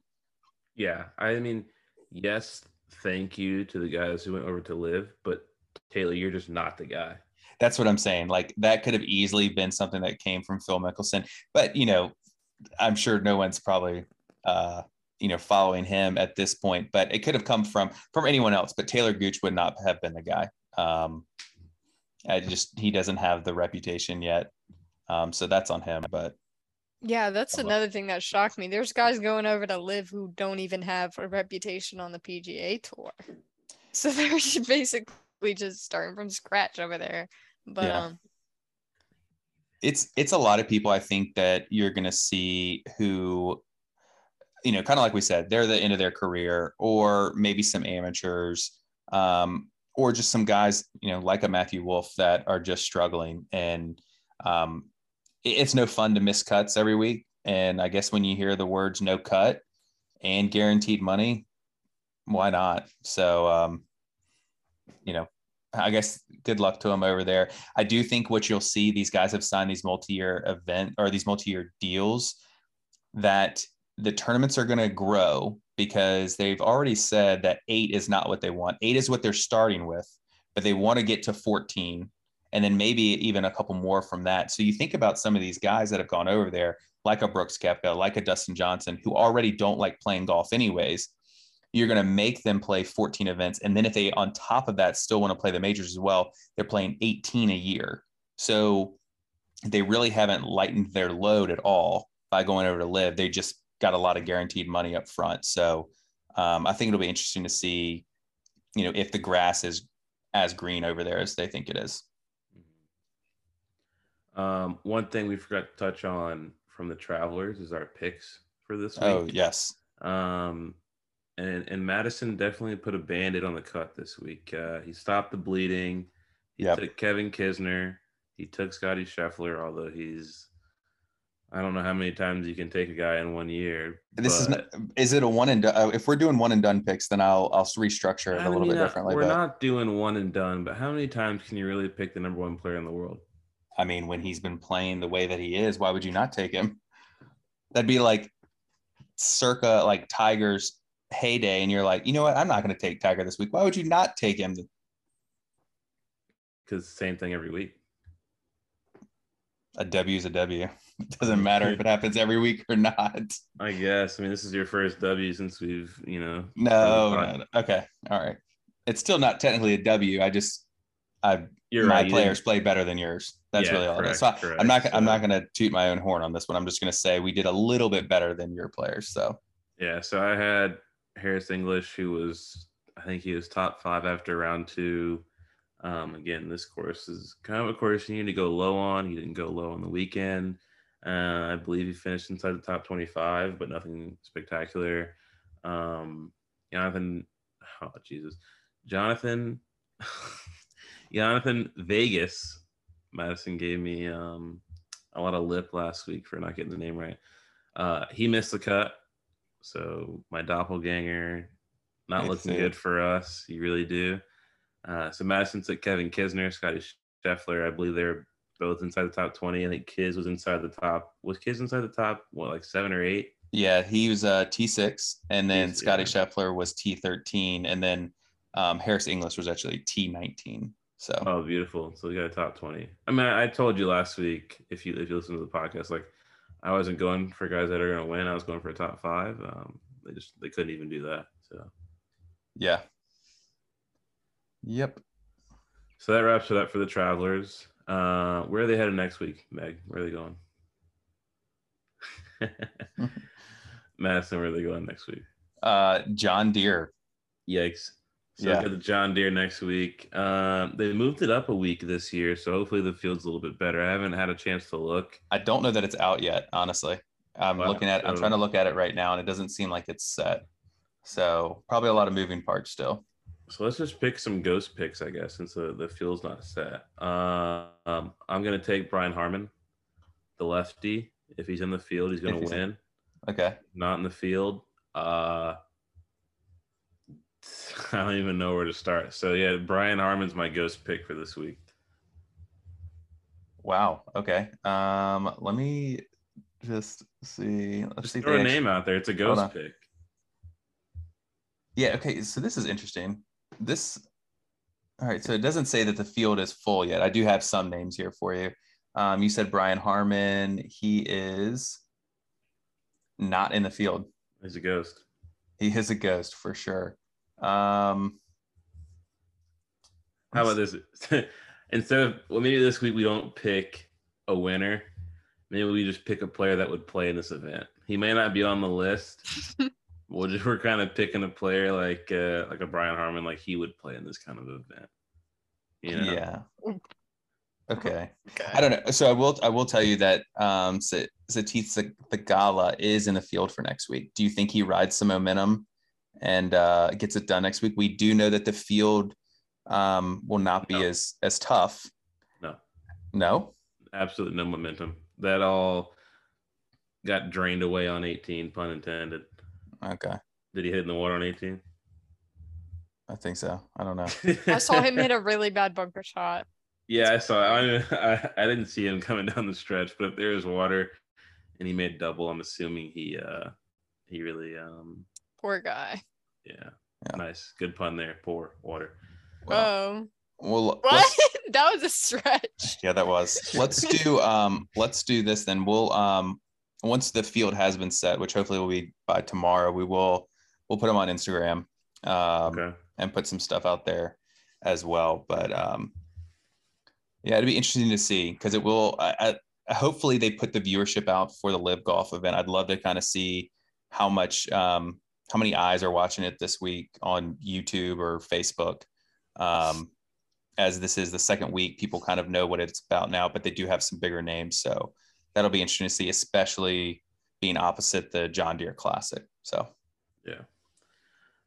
S2: Yeah, I mean, yes, thank you to the guys who went over to LIV, but Talor, you're just not the guy.
S1: That's what I'm saying. Like that could have easily been something that came from Phil Mickelson, but you know, I'm sure no one's probably uh, you know following him at this point. But it could have come from from anyone else. But Talor Gooch would not have been the guy. Um, I just he doesn't have the reputation yet, um, so that's on him. But
S3: yeah, that's another thing that shocked me. There's guys going over to LIV who don't even have a reputation on the PGA tour, so they're basically just starting from scratch over there. But yeah. um,
S1: it's it's a lot of people I think that you're gonna see who, you know, kind of like we said, they're the end of their career, or maybe some amateurs, um, or just some guys, you know, like a Matthew Wolff that are just struggling, and um, it's no fun to miss cuts every week. And I guess when you hear the words "no cut" and guaranteed money, why not? So, um, you know, I guess good luck to them over there. I do think what you'll see these guys have signed these multi-year event or these multi-year deals that the tournaments are going to grow because they've already said that 8 is not what they want. 8 is what they're starting with, but they want to get to 14 and then maybe even a couple more from that. So you think about some of these guys that have gone over there like a Brooks Koepka, like a Dustin Johnson who already don't like playing golf anyways you're going to make them play 14 events. And then if they, on top of that, still want to play the majors as well, they're playing 18 a year. So they really haven't lightened their load at all by going over to LIV. They just got a lot of guaranteed money up front. So um, I think it'll be interesting to see, you know, if the grass is as green over there as they think it is.
S2: Um, one thing we forgot to touch on from the travelers is our picks for this
S1: oh, week. Oh yes.
S2: Um, and and Madison definitely put a band-aid on the cut this week. Uh, he stopped the bleeding. He yep. took Kevin Kisner. He took Scotty Scheffler, although he's I don't know how many times you can take a guy in one year.
S1: This is not, is it a one and done? Uh, if we're doing one and done picks, then I'll I'll restructure it a little bit differently.
S2: We're but, not doing one and done, but how many times can you really pick the number one player in the world?
S1: I mean, when he's been playing the way that he is, why would you not take him? That'd be like circa like Tiger's heyday and you're like, you know what, I'm not going to take Tiger this week. Why would you not take him?
S2: Because same thing every week.
S1: A W is a W. Doesn't matter if it happens every week or not.
S2: I guess. I mean, this is your first W since we've, you know.
S1: No, no, no. okay, all right. It's still not technically a W. I just, I You're my right, players play better than yours. That's yeah, really all correct, it is. So I'm not. So, I'm not going to toot my own horn on this one. I'm just going to say we did a little bit better than your players. So.
S2: Yeah. So I had Harris English, who was I think he was top five after round two. Um, again, this course is kind of a course you need to go low on. He didn't go low on the weekend. Uh, I believe he finished inside the top 25, but nothing spectacular. Um, Jhonattan, oh Jesus, Jhonattan, Jhonattan Vegas. Madison gave me um, a lot of lip last week for not getting the name right. Uh, he missed the cut. So my doppelganger not looking good for us. You really do. Uh, so Madison took Kevin Kisner, Scotty Scheffler. I believe they're both inside the top 20. I think Kiz was inside the top. Was Kiz inside the top, what, like seven or eight?
S1: Yeah, he was uh, T6. And then T6, Scotty yeah. Scheffler was T13. And then um, Harris English was actually T19. So,
S2: oh, beautiful. So we got a top 20. I mean, I, I told you last week, if you if you listen to the podcast, like I wasn't going for guys that are going to win. I was going for a top five. Um, they just they couldn't even do that. So,
S1: yeah. Yep.
S2: So that wraps it up for the travelers. Uh, where are they headed next week, Meg? Where are they going? Madison, where are they going next week?
S1: Uh, John Deere.
S2: Yikes. So
S1: Yeah.
S2: got the John Deere next week. Um, they moved it up a week this year, so hopefully the field's a little bit better. I haven't had a chance to look.
S1: I don't know that it's out yet, honestly. I'm
S2: Wow,
S1: looking at I'm trying to look at it right now and it doesn't seem like it's set. So probably a lot of moving parts still.
S2: So let's just pick some ghost picks, I guess, since the, the field's not set. Uh, um, I'm gonna take Brian Harman, the lefty. If he's in the field, he's gonna
S1: he's in-
S2: win.
S1: Okay.
S2: Not in the field. Uh, I don't even know where to start. So yeah, Brian Harman's my ghost pick for this week.
S1: Wow. Okay. Um, let me just see. Let's
S2: Just
S1: see.
S2: throw a
S1: actu-
S2: name out there. It's a ghost pick.
S1: Yeah. Okay. So this is interesting. This. All right. So it doesn't say that the field is full yet. I do have some names here for you. Um, you said Brian Harman. He is not in the field.
S2: He's a ghost.
S1: He is a ghost for sure. Um,
S2: How about this? Instead of well, maybe this week we don't pick a winner. Maybe we just pick a player that would play in this event. He may not be on the list. we'll just we're kind of picking a player like uh, like a Brian Harman, like he would play in this kind of event. You know?
S1: Yeah. Okay.
S3: Okay.
S1: I don't know. So I will I will tell you that um Sa- Satit the, the Gala is in the field for next week. Do you think he rides some momentum and uh gets it done next week? We do know that the field um will not be
S2: No.
S1: as as tough.
S2: No.
S1: No?
S2: Absolutely no momentum. That all got drained away on 18, pun intended.
S1: Okay.
S2: Did he hit in the water on 18?
S1: I think so. I don't know.
S3: I saw him hit a really bad bunker shot.
S2: Yeah, I saw. I, I I didn't see him coming down the stretch, but if there was water and he made double, I'm assuming he uh he really um
S3: Poor guy.
S2: yeah.
S1: Yeah.
S2: Nice. Good pun there. Poor water.
S1: Well,
S3: oh.
S1: well
S3: What? that was a stretch.
S1: yeah, that was. Let's do um let's do this then. We'll um once the field has been set, which hopefully will be by tomorrow, we will we'll put them on Instagram. Um
S2: Okay.
S1: and put some stuff out there as well. But um, yeah, it'd be interesting to see because it will. I, I, hopefully, they put the viewership out for the LIV Golf event. I'd love to kind of see how much, um, how many eyes are watching it this week on YouTube or Facebook. Um, as this is the second week, people kind of know what it's about now, but they do have some bigger names, so that'll be interesting to see, especially being opposite the John Deere Classic. So
S2: Yeah.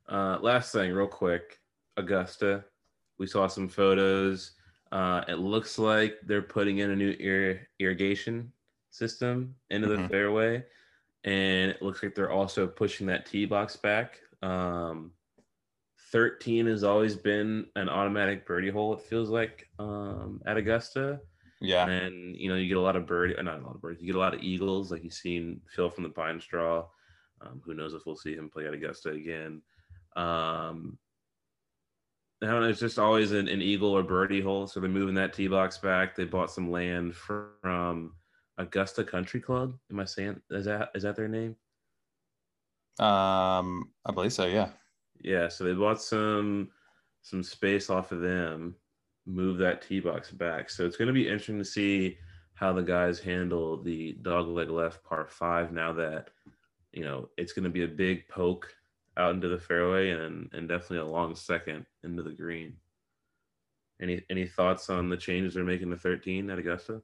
S2: Uh, last thing, real quick, Augusta. We saw some photos. Uh, it looks like they're putting in a new ir- irrigation system into the
S1: Mhm.
S2: fairway, and it looks like they're also pushing that tee box back. Um, Thirteen has always been an automatic birdie hole. It feels like um, at Augusta,
S1: yeah,
S2: and you know you get a lot of bird, not a lot of birds. You get a lot of eagles, like you've seen Phil from the Pine Straw. Um, who knows if we'll see him play at Augusta again? Um, I don't know. It's just always an, an eagle or birdie hole. So they're moving that tee box back. They bought some land from Augusta Country Club. Am I saying is that is that their name?
S1: um, I believe so. Yeah.
S2: Yeah. So they bought some some space off of them, move that tee box back. So it's going to be interesting to see how the guys handle the dogleg left par five now that you know it's going to be a big poke out into the fairway and and definitely a long second into the green. Any any thoughts on the changes they're making to 13 at Augusta?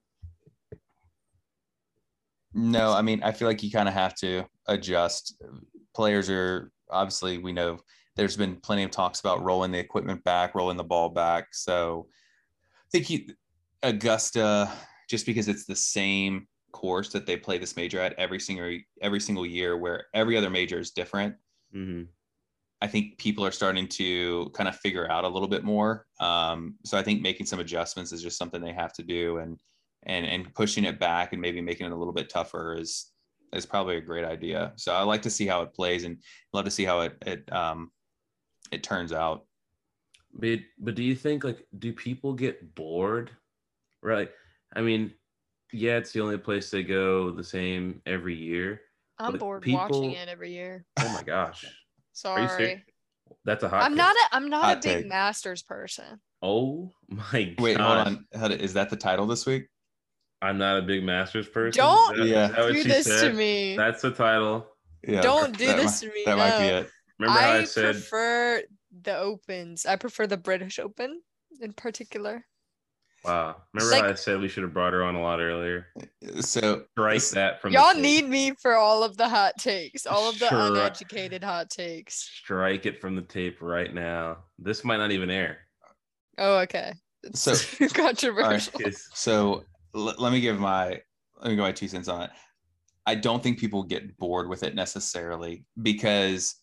S1: No, I mean, I feel like you kind of have to adjust. Players are obviously, we know there's been plenty of talks about rolling the equipment back, rolling the ball back. So I think he, Augusta, just because it's the same course that they play this major at every single every single year, where every other major is different.
S2: Mm-hmm.
S1: I think people are starting to kind of figure out a little bit more. Um, so I think making some adjustments is just something they have to do, and and and pushing it back and maybe making it a little bit tougher is is probably a great idea. So I like to see how it plays and love to see how it it um it turns out.
S2: But but do you think like do people get bored? Right. I mean, yeah, it's the only place they go the same every year.
S3: I'm bored
S2: people-
S3: watching it every year.
S2: Oh my gosh. you
S3: Sorry.
S2: serious? That's a hot.
S3: I'm
S2: take.
S3: not a I'm not
S1: Hot
S3: a big
S1: take.
S3: masters person.
S2: Oh my
S1: Wait,
S2: gosh.
S1: hold on. How to- Is that the title this week?
S2: I'm not a big Masters person.
S3: Don't
S2: Is that- is
S1: Yeah.
S3: Do
S2: she
S3: this to me.
S2: That's the title.
S1: Yeah.
S3: Don't do
S1: that
S3: this
S1: might-
S3: to me,
S1: That might be it.
S2: Remember how I,
S3: I
S2: said
S3: prefer the opens. I prefer the British Open in particular.
S2: Wow. Remember
S3: Like-
S2: how I said we should have brought her on a lot earlier?
S1: So
S2: Strike that from the
S3: Y'all
S2: tape.
S3: need me for all of the hot takes, all of the
S2: Sure.
S3: uneducated hot takes.
S2: strike it from the tape right now. This might not even air.
S3: Oh, okay. It's
S1: So-
S3: controversial.
S2: It's-
S1: So l- let me give my let me give my two cents on it. I don't think people get bored with it necessarily because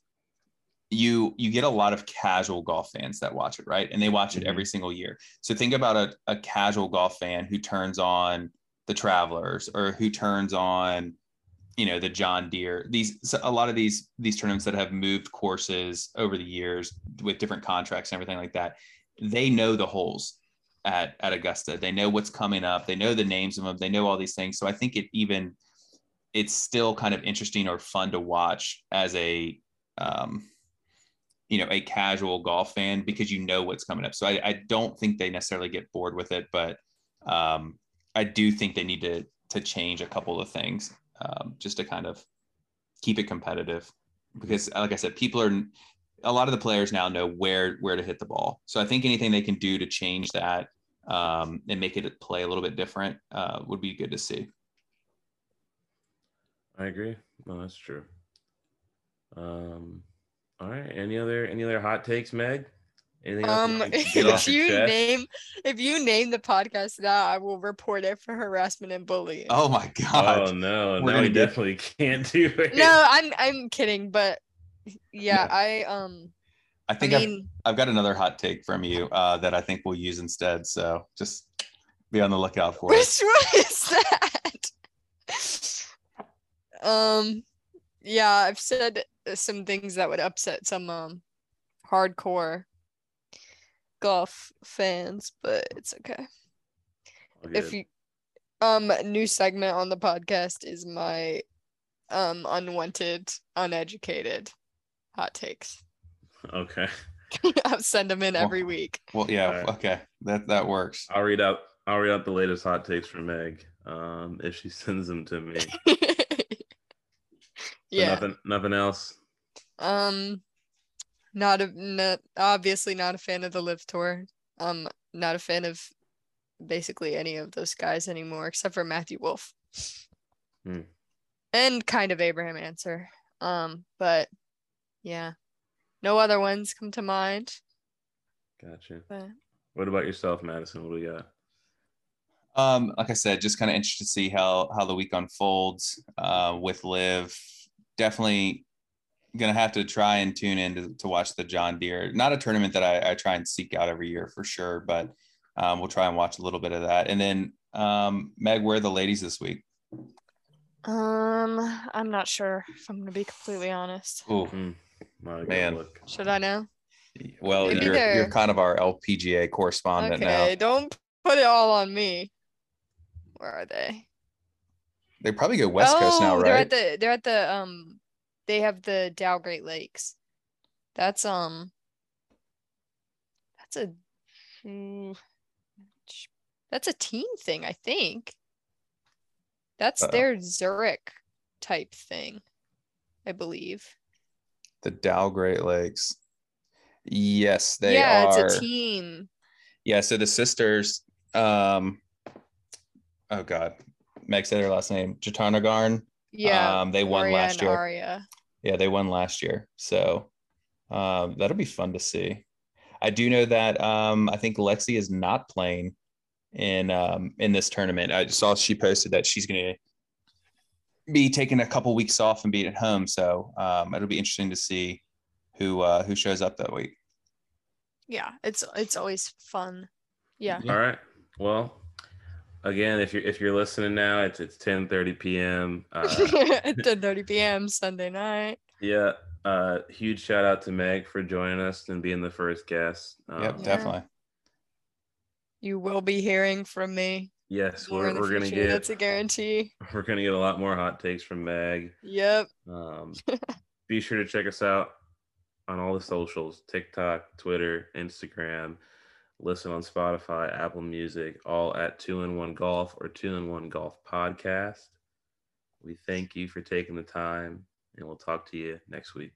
S1: you you get a lot of casual golf fans that watch it, right? And they watch it every single year. So think about a, a casual golf fan who turns on the Travelers or who turns on you know the John Deere. These a lot of these these tournaments that have moved courses over the years with different contracts and everything like that. They know the holes at at Augusta. They know what's coming up. They know the names of them. They know all these things. So I think it even it's still kind of interesting or fun to watch as a um, you know a casual golf fan because you know what's coming up. So I, I don't think they necessarily get bored with it, but um, I do think they need to to change a couple of things um, just to kind of keep it competitive because like I said, people are a lot of the players now know where where to hit the ball. So I think anything they can do to change that um, and make it play a little bit different uh, would be good to see.
S2: I agree. No, that's true. Um, all right. Any other any other hot takes, Meg? Anything else
S3: Um,
S2: you want to get off
S3: if you
S2: chest?
S3: name if you name the podcast that, I will report it for harassment and bullying.
S1: Oh my god!
S2: Oh no,
S1: We're
S2: no,
S1: gonna
S2: we
S1: get-
S2: definitely can't do it.
S3: No, I'm I'm kidding, but yeah, I um
S1: I
S3: I
S1: think I've, I've got another hot take from you uh, that I think we'll use instead. So just be on the lookout for it.
S3: which one is that? um yeah, I've said some things that would upset some um hardcore golf fans, but it's okay.
S2: All
S3: if you um new segment on the podcast is my um unwanted uneducated hot takes
S2: okay,
S3: i'll send them in
S1: Well-
S3: every week
S1: Well, yeah,
S2: Alright.
S1: okay, that that works.
S2: I'll read out. I'll read out the latest hot takes from Meg. Um, if she sends them to me. So
S3: yeah
S2: Nothing. Nothing else.
S3: Um not a not obviously not a fan of the LIV Tour um not a fan of basically any of those guys anymore except for Matthew Wolff
S2: Hmm.
S3: and kind of Abraham Ancer um but yeah no other ones come to mind
S2: Gotcha.
S3: but
S2: What about yourself, Madison? What do you got?
S1: Um, like I said, just kind of interested to see how how the week unfolds uh, with LIV. Definitely gonna have to try and tune in to, to watch the John Deere. Not a tournament that I, I try and seek out every year for sure, but um, we'll try and watch a little bit of that. And then um, Meg, where are the ladies this week?
S3: um i'm not sure if i'm gonna be completely honest
S1: Oh.
S2: Not a good
S1: Man.
S2: look.
S3: should i know
S1: well,
S2: Maybe
S1: you're
S3: they're-
S1: you're kind of our LPGA correspondent
S3: okay
S1: now.
S3: don't put it all on me where are they
S1: They probably go West Coast now,
S3: Oh, They're
S1: right?
S3: at the they're at the um they have the Dow Great Lakes. That's um that's a mm, that's a team thing, I think. That's
S1: Uh-oh.
S3: their Zurich type thing, I believe.
S1: the Dow Great Lakes. Yes, they
S3: yeah,
S1: are.
S3: it's a team.
S1: Yeah, so the sisters, um, oh god, Meg said her last name, Jutanugarn.
S3: Yeah.
S1: um, they won last year.
S3: Ariya.
S1: Yeah, they won last year, so um, that'll be fun to see. I do know that um, I think Lexi is not playing in um, in this tournament. I saw she posted that she's going to be taking a couple weeks off and being at home, so um, it'll be interesting to see who uh, who shows up that week.
S3: Yeah, it's it's always fun. Yeah.
S1: Yeah.
S2: All right. Well, again, if you're if you're listening now, it's it's 10:30 p.m. Uh,
S3: At 10:30 p.m. Sunday night.
S2: yeah. Uh, huge shout out to Meg for joining us and being the first guest. Um,
S1: Yep,
S3: Yeah.
S1: definitely.
S3: You will be hearing from me.
S2: Yes, we're, we're gonna get
S3: that's a guarantee.
S2: we're gonna get a lot more hot takes from Meg.
S3: Yep.
S2: Um, be sure to check us out on all the socials TikTok, Twitter, Instagram. Listen on Spotify, Apple Music, all at Two in One Golf or Two in One Golf Podcast. We thank you for taking the time, and we'll talk to you next week.